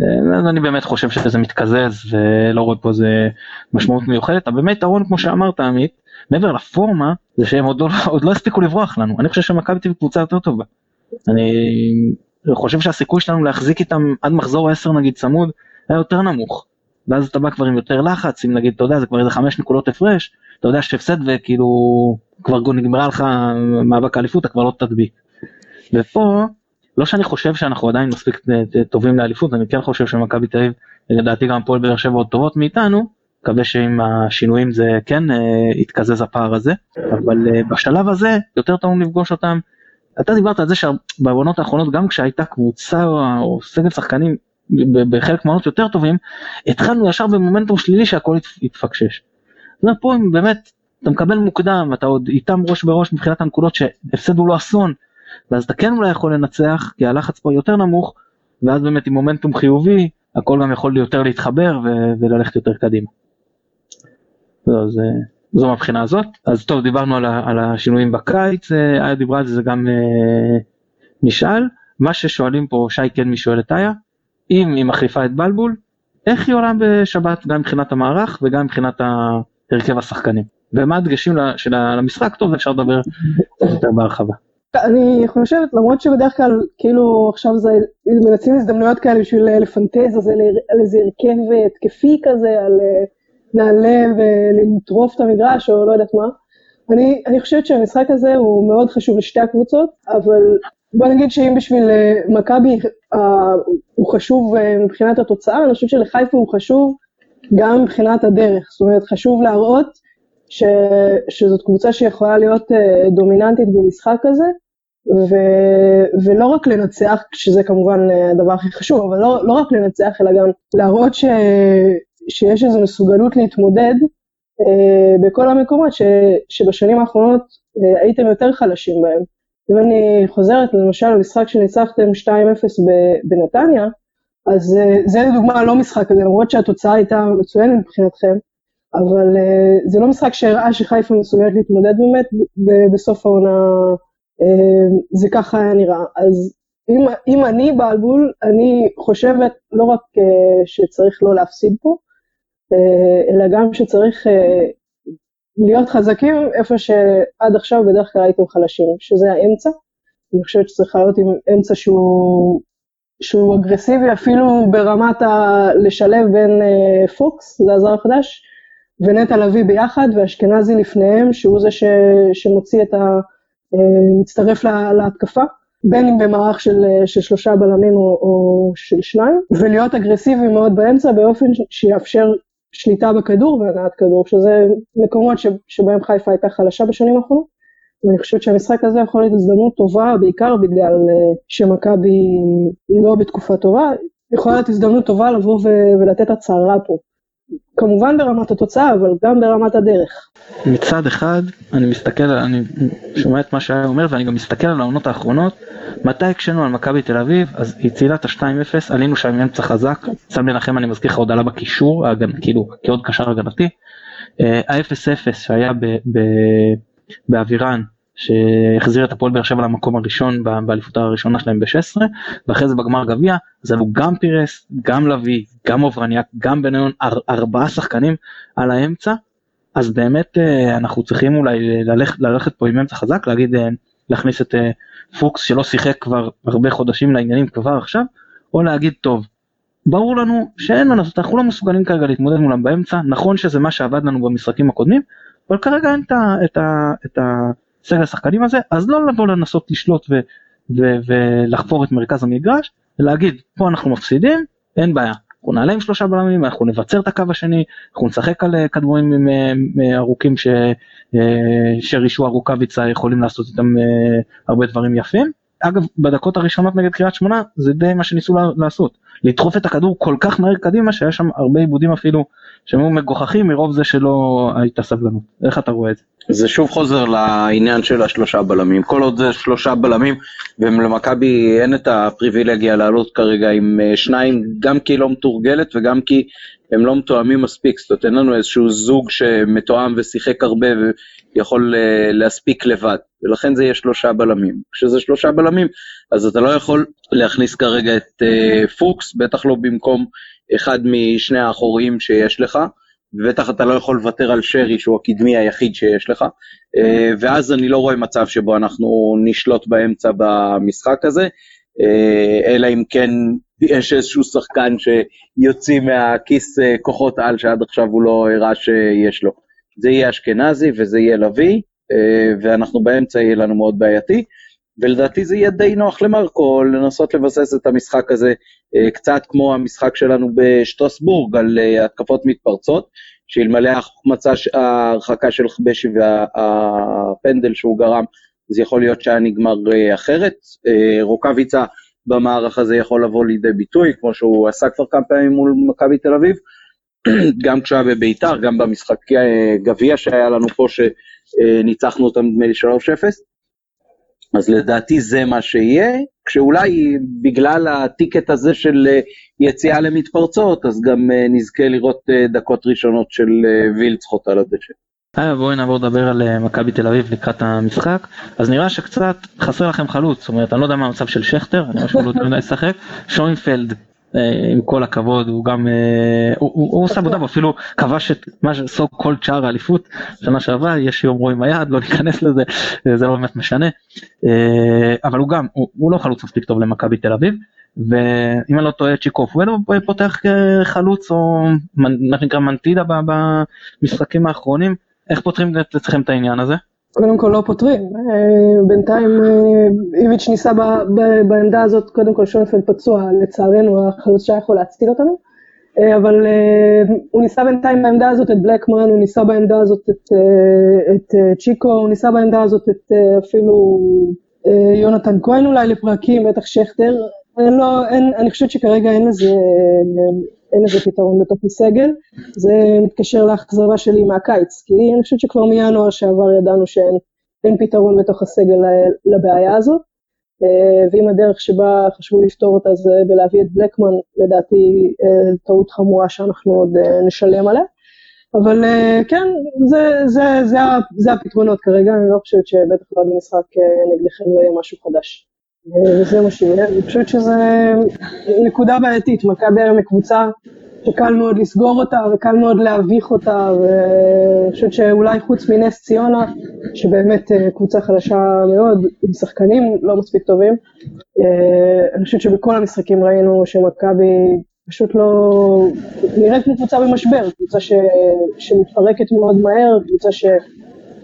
אה, אז אני באמת חושב שזה מתקזז ולא רואה פה איזה משמעות מיוחדת, אבל באמת יתרון כמו שאמרת עמית, מעבר לפורמה זה שהם עוד לא, עוד לא הספיקו לברוח לנו, אני חושב שמכבי תל קבוצה יותר טובה. אני חושב שהסיכוי שלנו להחזיק איתם עד מחזור 10 נגיד צמוד היה יותר נמוך. ואז אתה בא כבר עם יותר לחץ, אם נגיד, אתה יודע, זה כבר איזה חמש נקודות הפרש, אתה יודע שהפסד וכאילו כבר נגמרה לך מאבק האליפות, אתה כבר לא תדביק. ופה, לא שאני חושב שאנחנו עדיין מספיק טובים לאליפות, אני כן חושב שמכבי תל אביב, לדעתי גם הפועל באר שבע עוד טובות מאיתנו, מקווה שעם השינויים זה כן אה, יתקזז הפער הזה, אבל אה, בשלב הזה יותר טוב לפגוש אותם אתה דיברת על זה שבעונות האחרונות גם כשהייתה קבוצה או סגל שחקנים בחלק מהעונות יותר טובים, התחלנו ישר במומנטום שלילי שהכל התפקשש. אומרת, פה אם באמת אתה מקבל מוקדם, אתה עוד איתם ראש בראש מבחינת הנקודות שהפסד הוא לא אסון, ואז אתה כן אולי יכול לנצח, כי הלחץ פה יותר נמוך, ואז באמת עם מומנטום חיובי, הכל גם יכול יותר להתחבר וללכת יותר קדימה. לא, זה... זו מהבחינה הזאת. אז טוב, דיברנו על, על השינויים בקיץ, אה, איה דיברה על זה, גם אה, נשאל. מה ששואלים פה, שי קנמי שואל את איה, אם היא מחליפה את בלבול, איך היא עולה בשבת גם מבחינת המערך וגם מבחינת הרכב השחקנים. ומה הדגשים של המשחק, טוב, אפשר לדבר יותר בהרחבה. אני חושבת, למרות שבדרך כלל, כאילו עכשיו זה, מנצלים הזדמנויות כאלה בשביל לפנטז על איזה הרכב התקפי כזה, על... נעלה ולטרוף את המגרש או לא יודעת מה, אני, אני חושבת שהמשחק הזה הוא מאוד חשוב לשתי הקבוצות, אבל בוא נגיד שאם בשביל אה, מכבי uh, הוא חשוב uh, מבחינת התוצאה, אני חושבת שלחיפה הוא חשוב גם מבחינת הדרך. זאת אומרת, חשוב להראות ש, שזאת קבוצה שיכולה להיות uh, דומיננטית במשחק הזה, ו, ולא רק לנצח, שזה כמובן הדבר הכי חשוב, אבל לא, לא רק לנצח, אלא גם להראות ש, שיש איזו מסוגלות להתמודד uh, בכל המקומות ש, שבשנים האחרונות uh, הייתם יותר חלשים בהם. אם אני חוזרת למשל למשחק שניצחתם 2-0 בנתניה, אז אה, זה לדוגמה לא משחק כזה, למרות שהתוצאה הייתה מצוינת מבחינתכם, אבל אה, זה לא משחק שהראה שחיפה מסוגלת להתמודד באמת, ובסוף העונה אה, זה ככה היה נראה. אז אם, אם אני בלבול, אני חושבת לא רק שצריך לא להפסיד פה, אלא גם שצריך להיות חזקים איפה שעד עכשיו בדרך כלל הייתם חלשים, שזה האמצע. אני חושבת שצריך להיות עם אמצע שהוא, שהוא אגרסיבי אפילו ברמת ה... לשלב בין אה, פוקס, זה הזר החדש, ונטע לביא ביחד, ואשכנזי לפניהם, שהוא זה ש, שמוציא את ה... אה, מצטרף לה, להתקפה, בין אם במערך של, של שלושה בלמים או, או של שניים, ולהיות אגרסיבי מאוד באמצע באופן שיאפשר שליטה בכדור והנעת כדור, שזה מקומות ש, שבהם חיפה הייתה חלשה בשנים האחרונות. ואני חושבת שהמשחק הזה יכול להיות הזדמנות טובה, בעיקר בגלל uh, שמכבי לא בתקופה טובה, יכולה להיות הזדמנות טובה לבוא ו- ולתת הצהרה פה. כמובן ברמת התוצאה, אבל גם ברמת הדרך. מצד אחד, אני מסתכל, אני שומע את מה שהיה אומר, ואני גם מסתכל על העונות האחרונות, מתי הקשינו על מכבי תל אביב, אז היא ציילה את ה-2-0, עלינו שם עם אמצע חזק, שם לנחם אני מזכיר לך עוד עלה בקישור, כאילו כעוד קשר הגנתי, אה, ה-0-0 שהיה באבירן, שהחזיר את הפועל באר שבע למקום הראשון באליפות הראשונה שלהם ב-16 ואחרי זה בגמר גביע אז עלו גם פירס, גם לביא, גם אוברניאק, גם בניון, ארבעה שחקנים על האמצע. אז באמת אה, אנחנו צריכים אולי ללכת, ללכת פה עם אמצע חזק, להגיד אה, להכניס את אה, פוקס שלא שיחק כבר הרבה חודשים לעניינים כבר עכשיו או להגיד טוב ברור לנו שאין מה לעשות, אנחנו לא מסוגלים כרגע להתמודד מולם באמצע, נכון שזה מה שעבד לנו במשחקים הקודמים, אבל כרגע אין את ה... את ה, את ה סגל השחקנים הזה, אז לא לבוא לנסות לשלוט ו, ו, ולחפור את מרכז המגרש, ולהגיד פה אנחנו מפסידים, אין בעיה. אנחנו נעלה עם שלושה בלמים, אנחנו נבצר את הקו השני, אנחנו נשחק על אה, כדורים עם, עם אה, ארוכים ש, אה, שרישוע רוקאביצה יכולים לעשות איתם הרבה דברים יפים. אגב, בדקות הראשונות נגד קריית שמונה זה די מה שניסו לעשות. לדחוף את הכדור כל כך מהר קדימה שהיה שם הרבה עיבודים אפילו שהם היו מגוחכים מרוב זה שלא הייתה סבלנות. איך אתה רואה את זה? זה שוב חוזר לעניין של השלושה בלמים. כל עוד זה שלושה בלמים, ולמכבי אין את הפריבילגיה לעלות כרגע עם אה, שניים, גם כי היא לא מתורגלת וגם כי הם לא מתואמים מספיק. זאת אומרת, אין לנו איזשהו זוג שמתואם ושיחק הרבה ויכול אה, להספיק לבד. ולכן זה יהיה שלושה בלמים. כשזה שלושה בלמים, אז אתה לא יכול להכניס כרגע את uh, פוקס, בטח לא במקום אחד משני האחוריים שיש לך, ובטח אתה לא יכול לוותר על שרי שהוא הקדמי היחיד שיש לך, uh, ואז אני לא רואה מצב שבו אנחנו נשלוט באמצע במשחק הזה, uh, אלא אם כן יש איזשהו שחקן שיוציא מהכיס uh, כוחות על שעד עכשיו הוא לא הראה שיש לו. זה יהיה אשכנזי וזה יהיה לביא, ואנחנו באמצע יהיה לנו מאוד בעייתי, ולדעתי זה יהיה די נוח למרקו לנסות לבסס את המשחק הזה אה, קצת כמו המשחק שלנו בשטרסבורג על אה, התקפות מתפרצות, שאלמלא החמצה, ההרחקה של חבשי והפנדל שהוא גרם, זה יכול להיות שהיה נגמר אחרת. רוקאביצה במערך הזה יכול לבוא לידי ביטוי, כמו שהוא עשה כבר כמה פעמים מול מכבי תל אביב, גם כשהיה בביתר, גם במשחק גביע שהיה לנו פה, שניצחנו אותם נדמה לי 3-0. אז לדעתי זה מה שיהיה, כשאולי בגלל הטיקט הזה של אה, יציאה למתפרצות, אז גם אה, נזכה לראות אה, דקות ראשונות של וילצחוט על הדשא. בואי נעבור לדבר על מכבי תל אביב לקראת המשחק אז נראה שקצת חסר לכם חלוץ זאת אומרת אני לא יודע מה המצב של שכטר אני רואה שהוא לא יודע לשחק שוינפלד אה, עם כל הכבוד הוא גם אה, הוא עושה עבודה ואפילו כבש את מה שסו כל צ'אר האליפות שנה שעברה יש יאמרו עם היד לא ניכנס לזה זה לא באמת משנה. אה, אבל הוא גם הוא לא חלוץ מספיק טוב למכבי תל אביב ואם אני לא טועה צ'יקוף הוא פותח חלוץ או מה שנקרא מנטידה במשחקים האחרונים. איך פותרים אצלכם את העניין הזה? קודם כל לא פותרים. אה, בינתיים אה, איביץ' ניסה בעמדה הזאת, קודם כל שונפלד פצוע, לצערנו החלוץ שהיה יכול להציל אותנו, אה, אבל הוא ניסה בינתיים בעמדה הזאת את בלקמן, הוא ניסה בעמדה הזאת את, את צ'יקו, הוא ניסה בעמדה הזאת את אפילו יונתן כהן אולי לפרקים, בטח שכטר. לא, אין, אני חושבת שכרגע אין לזה אין לזה פתרון בתוך הסגל, זה מתקשר לאכזבה שלי מהקיץ, כי אני חושבת שכבר מינואר שעבר ידענו שאין פתרון בתוך הסגל לבעיה הזאת, אה, ואם הדרך שבה חשבו לפתור אותה זה בלהביא את בלקמן, לדעתי אה, טעות חמורה שאנחנו עוד אה, נשלם עליה. אבל כן, זה, זה, זה, זה הפתרונות כרגע, אני לא חושבת שבטח לא במשחק נגדכם לא יהיה משהו חדש. וזה מה שיהיה, אני חושבת שזה נקודה בעייתית, מכבי היום היא קבוצה שקל מאוד לסגור אותה וקל מאוד להביך אותה, ואני חושבת שאולי חוץ מנס ציונה, שבאמת אה, קבוצה חדשה מאוד, עם שחקנים לא מספיק טובים, אה, אני חושבת שבכל המשחקים ראינו שמכבי פשוט לא... נראית כמו קבוצה במשבר, קבוצה ש... שמתפרקת מאוד מהר, קבוצה ש...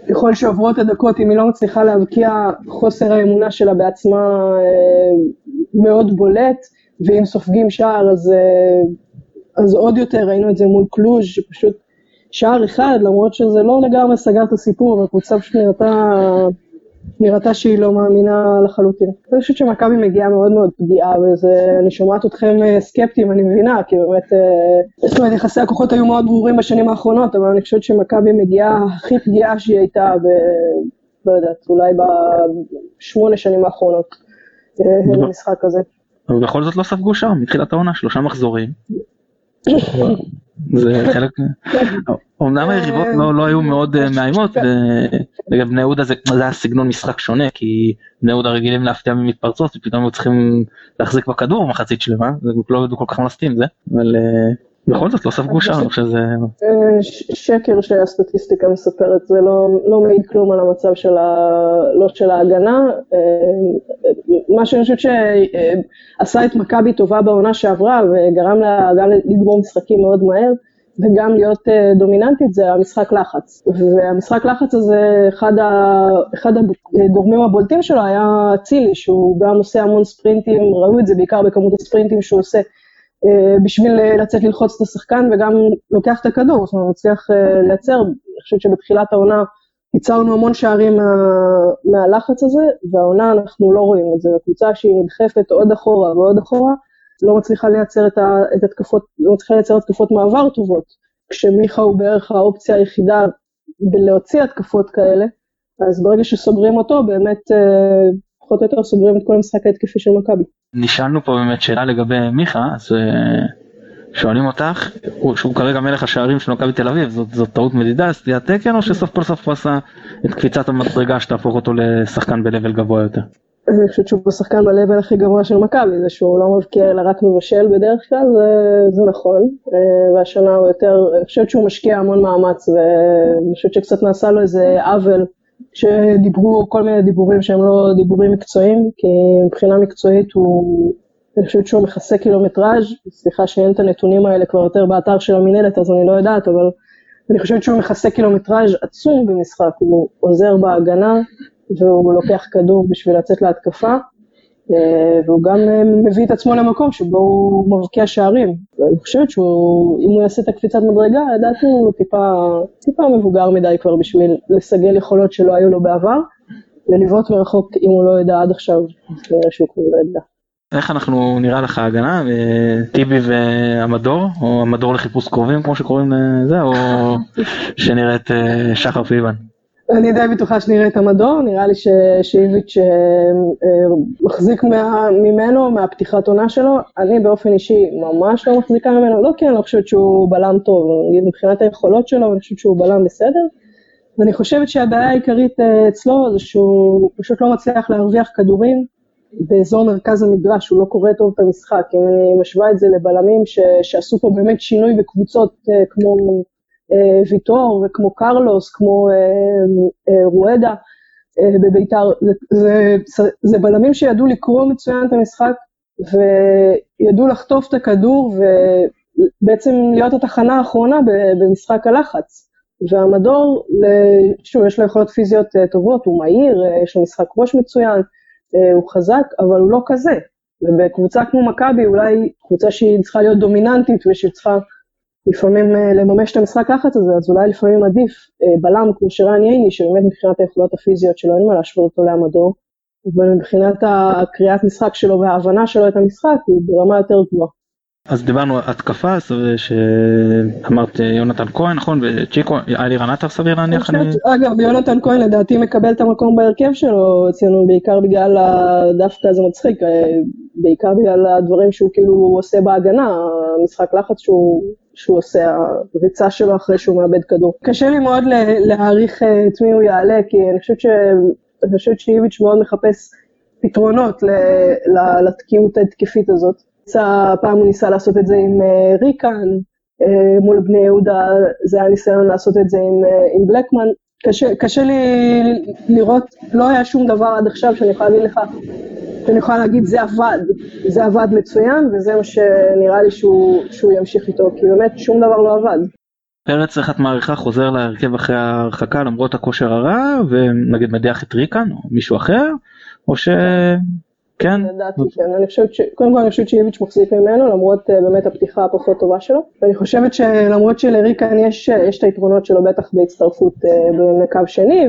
ככל שעוברות הדקות, אם היא לא מצליחה להבקיע, חוסר האמונה שלה בעצמה אה, מאוד בולט, ואם סופגים שער אז, אה, אז עוד יותר, ראינו את זה מול קלוז' שפשוט שער אחד, למרות שזה לא לגמרי סגר את הסיפור, והקבוצה פשוט נראתה נראתה שהיא לא מאמינה לחלוטין. אני חושבת שמכבי מגיעה מאוד מאוד פגיעה, ואני שומעת אתכם אה, סקפטיים, אני מבינה, כי באמת, אה, זאת אומרת, יחסי הכוחות היו מאוד ברורים בשנים האחרונות, אבל אני חושבת שמכבי מגיעה הכי פגיעה שהיא הייתה, ב... לא יודעת, אולי בשמונה שנים האחרונות, אה, במשחק הזה. אבל בכל זאת לא ספגו שם, מתחילת העונה, שלושה מחזורים. זה חלק, אמנם היריבות לא, לא היו מאוד אה, מאיימות, ולגבי בני יהודה זה היה סגנון משחק שונה, כי בני יהודה רגילים להפתיע ממתפרצות, ופתאום היו צריכים להחזיק בכדור מחצית שלמה, זה לא ידעו כל כך עם זה, אבל אה, בכל זאת לא ספגו חושב שזה... אה, שקר שהסטטיסטיקה מספרת, זה לא, לא מעיד כלום על המצב של ה... לא של ההגנה. מה שאני חושבת שעשה את מכבי טובה בעונה שעברה, וגרם לה גם לגמור משחקים מאוד מהר, וגם להיות uh, דומיננטית זה המשחק לחץ. והמשחק לחץ הזה, אחד, ה, אחד הגורמים הבולטים שלו היה אצילי, שהוא גם עושה המון ספרינטים, ראו את זה בעיקר בכמות הספרינטים שהוא עושה בשביל uh, לצאת ללחוץ את השחקן, וגם לוקח את הכדור, זאת אומרת, מצליח uh, לייצר, אני חושבת שבתחילת העונה ייצרנו המון שערים מה, מהלחץ הזה, והעונה אנחנו לא רואים את זה, הקבוצה שהיא נדחפת עוד אחורה ועוד אחורה, לא מצליחה לייצר את, ה, את התקפות, לא מצליחה לייצר התקפות מעבר טובות, כשמיכה הוא בערך האופציה היחידה בלהוציא התקפות כאלה, אז ברגע שסוגרים אותו, באמת אה, פחות או יותר סוגרים את כל המשחק ההתקפי של מכבי. נשאלנו פה באמת שאלה לגבי מיכה, אז אה, שואלים אותך, הוא, שהוא כרגע מלך השערים של מכבי תל אביב, זאת, זאת טעות מדידה, סטיית תקן, או שסוף כל סוף הוא עשה את קפיצת המדרגה שתהפוך אותו לשחקן ב-level גבוה יותר? אני חושבת שהוא השחקן ב-level הכי גבוה של מכבי, זה שהוא לא מבקיע אלא רק מבשל בדרך כלל, זה, זה נכון, אה, והשנה הוא יותר, אני חושבת שהוא משקיע המון מאמץ, ואני חושבת שקצת נעשה לו איזה עוול, שדיברו כל מיני דיבורים שהם לא דיבורים מקצועיים, כי מבחינה מקצועית הוא, אני חושבת שהוא מכסה קילומטראז', סליחה שאין את הנתונים האלה כבר יותר באתר של המינהלת, אז אני לא יודעת, אבל אני חושבת שהוא מכסה קילומטראז' עצום במשחק, הוא עוזר בהגנה, והוא לוקח כדור בשביל לצאת להתקפה, והוא גם אה, מביא את עצמו למקום שבו הוא מבקיע שערים. ואני חושבת שאם הוא יעשה את הקפיצת מדרגה, לדעתי הוא טיפה, טיפה מבוגר מדי כבר בשביל לסגל יכולות שלא היו לו בעבר, ולבעוט מרחוק אם הוא לא ידע עד עכשיו, נראה שהוא כבר לא ידע. איך אנחנו נראה לך ההגנה? אה, טיבי והמדור? או המדור לחיפוש קרובים כמו שקוראים לזה? או שנראית שחר פיבן? אני די בטוחה שנראה את המדור, נראה לי שאיביץ' אה, אה, מחזיק ממנו, מהפתיחת עונה שלו. אני באופן אישי ממש לא מחזיקה ממנו, לא כי אני לא חושבת שהוא בלם טוב, נגיד מבחינת היכולות שלו, אני חושבת שהוא בלם בסדר. ואני חושבת שהבעיה העיקרית אה, אצלו זה שהוא פשוט לא מצליח להרוויח כדורים באזור מרכז המדרש, הוא לא קורא טוב את המשחק. אם אני משווה את זה לבלמים ש, שעשו פה באמת שינוי בקבוצות כמו... אה, ויטור וכמו קרלוס, כמו אה, אה, רואדה בביתר, זה, זה, זה בלמים שידעו לקרוא מצוין את המשחק וידעו לחטוף את הכדור ובעצם להיות התחנה האחרונה במשחק הלחץ. והמדור, שוב, יש לו יכולות פיזיות טובות, הוא מהיר, יש לו משחק ראש מצוין, הוא חזק, אבל הוא לא כזה. ובקבוצה כמו מכבי, אולי קבוצה שהיא צריכה להיות דומיננטית ושהיא צריכה לפעמים לממש את המשחק לחץ הזה, אז אולי לפעמים עדיף בלם כמו שרן ייני, שבאמת מבחינת היכולות הפיזיות שלו אין מה להשוות אותו לעמדור, אבל מבחינת הקריאת משחק שלו וההבנה שלו את המשחק הוא ברמה יותר גבוהה. אז דיברנו התקפה, שאמרת יונתן כהן נכון וצ'יקו, אלירן עטר סביר להניח. אני... אגב יונתן כהן לדעתי מקבל את המקום בהרכב שלו אצלנו בעיקר בגלל, דווקא זה מצחיק, בעיקר בגלל הדברים שהוא כאילו עושה בהגנה, המשחק לחץ שהוא, שהוא עושה, הריצה שלו אחרי שהוא מאבד כדור. קשה לי מאוד להעריך את מי הוא יעלה, כי אני חושבת, ש... אני חושבת שאיביץ' מאוד מחפש פתרונות לתקיעות ההתקפית הזאת. פעם הוא ניסה לעשות את זה עם ריקן, מול בני יהודה זה היה ניסיון לעשות את זה עם, עם בלקמן. קשה, קשה לי לראות, לא היה שום דבר עד עכשיו שאני יכולה להגיד לך, שאני יכולה להגיד זה עבד, זה עבד מצוין וזה מה שנראה לי שהוא, שהוא ימשיך איתו, כי באמת שום דבר לא עבד. פרץ איך את מעריכה חוזר להרכב אחרי ההרחקה למרות הכושר הרע ונגיד מדיח את ריקן או מישהו אחר או ש... כן. לדעתי כן, אני חושבת ש... קודם כל אני חושבת שאיביץ' מחזיק ממנו למרות באמת הפתיחה הפחות טובה שלו ואני חושבת שלמרות שלריקן יש, יש את היתרונות שלו בטח בהצטרפות בקו שני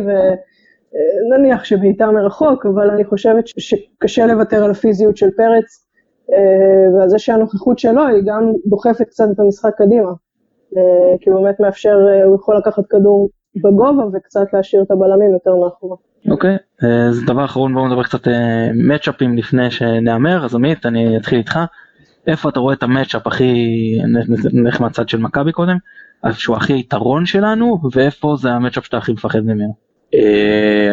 ונניח שבעיטה מרחוק אבל אני חושבת שקשה לוותר על הפיזיות של פרץ ועל זה שהנוכחות שלו היא גם דוחפת קצת את המשחק קדימה כי הוא באמת מאפשר, הוא יכול לקחת כדור בגובה וקצת להשאיר את הבלמים יותר מאחורה. אוקיי, אז דבר אחרון בואו נדבר קצת מצ'אפים לפני שנאמר, אז עמית אני אתחיל איתך, איפה אתה רואה את המצ'אפ הכי, נלך מהצד של מכבי קודם, שהוא הכי יתרון שלנו ואיפה זה המצ'אפ שאתה הכי מפחד ממנו.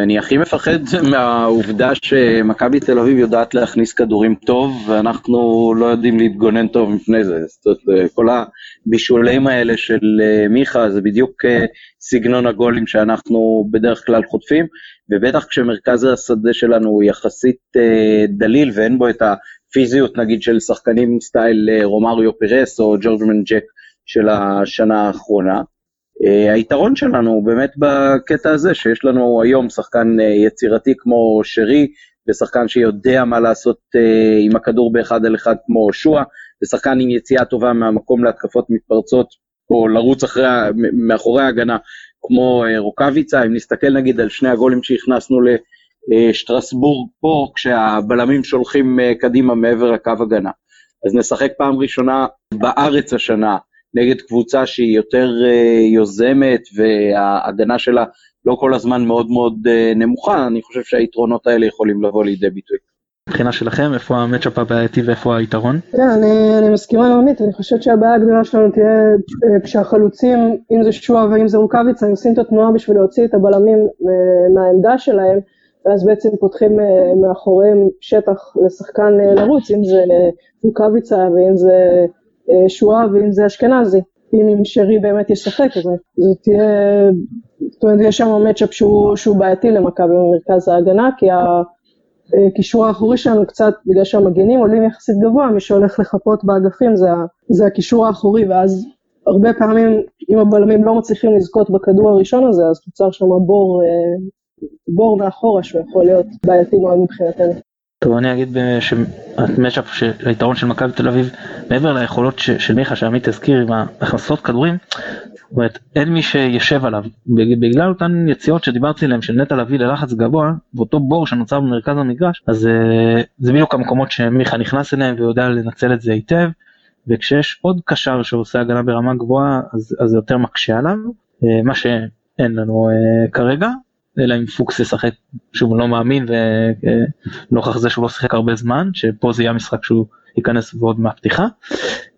אני הכי מפחד מהעובדה שמכבי תל אביב יודעת להכניס כדורים טוב ואנחנו לא יודעים להתגונן טוב מפני זה. זאת אומרת, כל הבישולים האלה של מיכה זה בדיוק סגנון הגולים שאנחנו בדרך כלל חוטפים, ובטח כשמרכז השדה שלנו הוא יחסית דליל ואין בו את הפיזיות נגיד של שחקנים סטייל רומריו פירס או ג'ורג'מן ג'ק של השנה האחרונה. Uh, היתרון שלנו הוא באמת בקטע הזה שיש לנו היום שחקן uh, יצירתי כמו שרי, ושחקן שיודע מה לעשות uh, עם הכדור באחד על אחד כמו שועה, ושחקן עם יציאה טובה מהמקום להתקפות מתפרצות, או לרוץ אחרי, מאחורי ההגנה כמו רוקאביצה, אם נסתכל נגיד על שני הגולים שהכנסנו לשטרסבורג פה, כשהבלמים שולחים קדימה מעבר לקו הגנה. אז נשחק פעם ראשונה בארץ השנה, נגד קבוצה שהיא יותר uh, יוזמת וההגנה שלה לא כל הזמן מאוד מאוד uh, נמוכה, אני חושב שהיתרונות האלה יכולים לבוא לידי ביטוי. מבחינה שלכם, איפה המצ'אפ הבעייתי ואיפה היתרון? כן, אני, אני מסכימה עם עמית, אני חושבת שהבעיה הגדולה שלנו תהיה כשהחלוצים, אם זה שועה ואם זה רוקאביצה, עושים את התנועה בשביל להוציא את הבלמים מהעמדה שלהם, ואז בעצם פותחים מאחוריהם שטח לשחקן לרוץ, אם זה רוקאביצה ואם זה שואה ואם זה אשכנזי, אם שרי באמת ישחק, אז זה תהיה, זאת אומרת, יש שם מצ'אפ שהוא, שהוא בעייתי למכבי במרכז ההגנה, כי הקישור האחורי שלנו קצת, בגלל שהמגנים עולים יחסית גבוה, מי שהולך לחפות באגפים זה, זה הקישור האחורי, ואז הרבה פעמים, אם הבלמים לא מצליחים לזכות בכדור הראשון הזה, אז נוצר שם בור, בור מאחורה שהוא יכול להיות בעייתי מאוד מבחינתנו. טוב אני אגיד שהמצ'אפ היתרון של מכבי תל אביב מעבר ליכולות של מיכה שעמית הזכיר עם ההכנסות כדורים זאת אומרת אין מי שישב עליו. בגלל אותן יציאות שדיברתי עליהן של נטע לביא ללחץ גבוה ואותו בור שנוצר במרכז המגרש אז זה בדיוק המקומות שמיכה נכנס אליהם ויודע לנצל את זה היטב וכשיש עוד קשר שעושה הגנה ברמה גבוהה אז זה יותר מקשה עליו מה שאין לנו כרגע אלא אם פוקס ישחק שהוא לא מאמין ונוכח זה שהוא לא שיחק הרבה זמן שפה זה יהיה המשחק שהוא ייכנס ועוד מהפתיחה.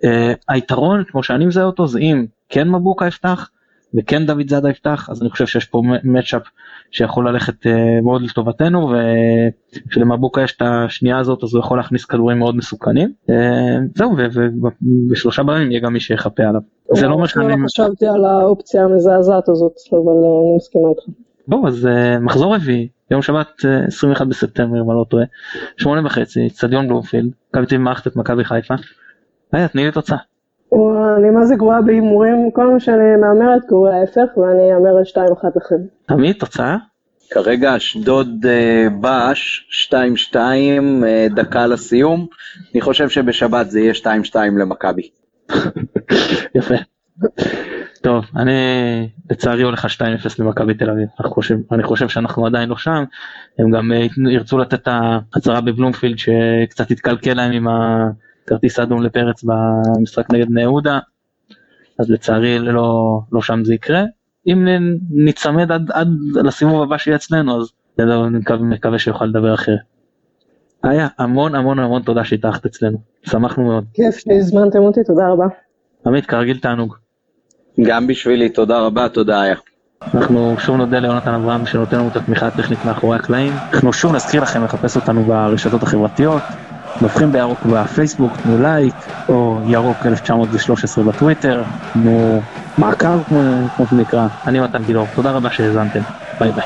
Uh, היתרון כמו שאני מזהה אותו זה אם כן מבוקה יפתח וכן דוד זאדה יפתח אז אני חושב שיש פה מצ'אפ שיכול ללכת uh, מאוד לטובתנו וכשלמבוקה יש את השנייה הזאת אז הוא יכול להכניס כדורים מאוד מסוכנים uh, זהו ובשלושה בלמים יהיה גם מי שיחפה עליו. זה לא אומר שאני... לא חשבתי על האופציה המזעזעת הזאת אבל אני מסכימה איתך. בואו אז uh, מחזור רביעי יום שבת uh, 21 בספטמבר אם אני לא טועה שמונה וחצי אצטדיון בלומפילד מכבי תל מערכת את מכבי חיפה. היה תני לי תוצאה. אני מה זה גרועה בהימורים, כל מה שאני מהמרת קורה ההפך, ואני אאמר על 2-1 לכם. עמית, תוצאה? כרגע אשדוד אה, בש, 2-2, אה, דקה לסיום. אני חושב שבשבת זה יהיה 2-2 למכבי. יפה. טוב, אני לצערי הולך על 2-0 למכבי תל אביב. אני חושב, אני חושב שאנחנו עדיין לא שם. הם גם אה, ירצו לתת את ההצהרה בבלומפילד שקצת התקלקל להם עם הכרטיס האדום לפרץ במשחק נגד בני יהודה. אז לצערי לא, לא שם זה יקרה. אם ניצמד עד, עד לסיבוב הבא שיהיה אצלנו אז אני מקווה, מקווה שיוכל לדבר אחרת. היה המון המון המון תודה שהתארחת אצלנו, שמחנו מאוד. כיף שהזמנתם אותי, תודה רבה. עמית, כרגיל תענוג. גם בשבילי, תודה רבה, תודה היה. אנחנו שוב נודה ליונתן אברהם שנותן לנו את התמיכה הטכנית מאחורי הקלעים. אנחנו שוב נזכיר לכם לחפש אותנו ברשתות החברתיות. נובחים בירוק בפייסבוק, תנו לייק, או ירוק 1913 בטוויטר, תנו מעקב כמו שזה נקרא. אני מתן גילאור, תודה רבה שהאזנתם, ביי ביי.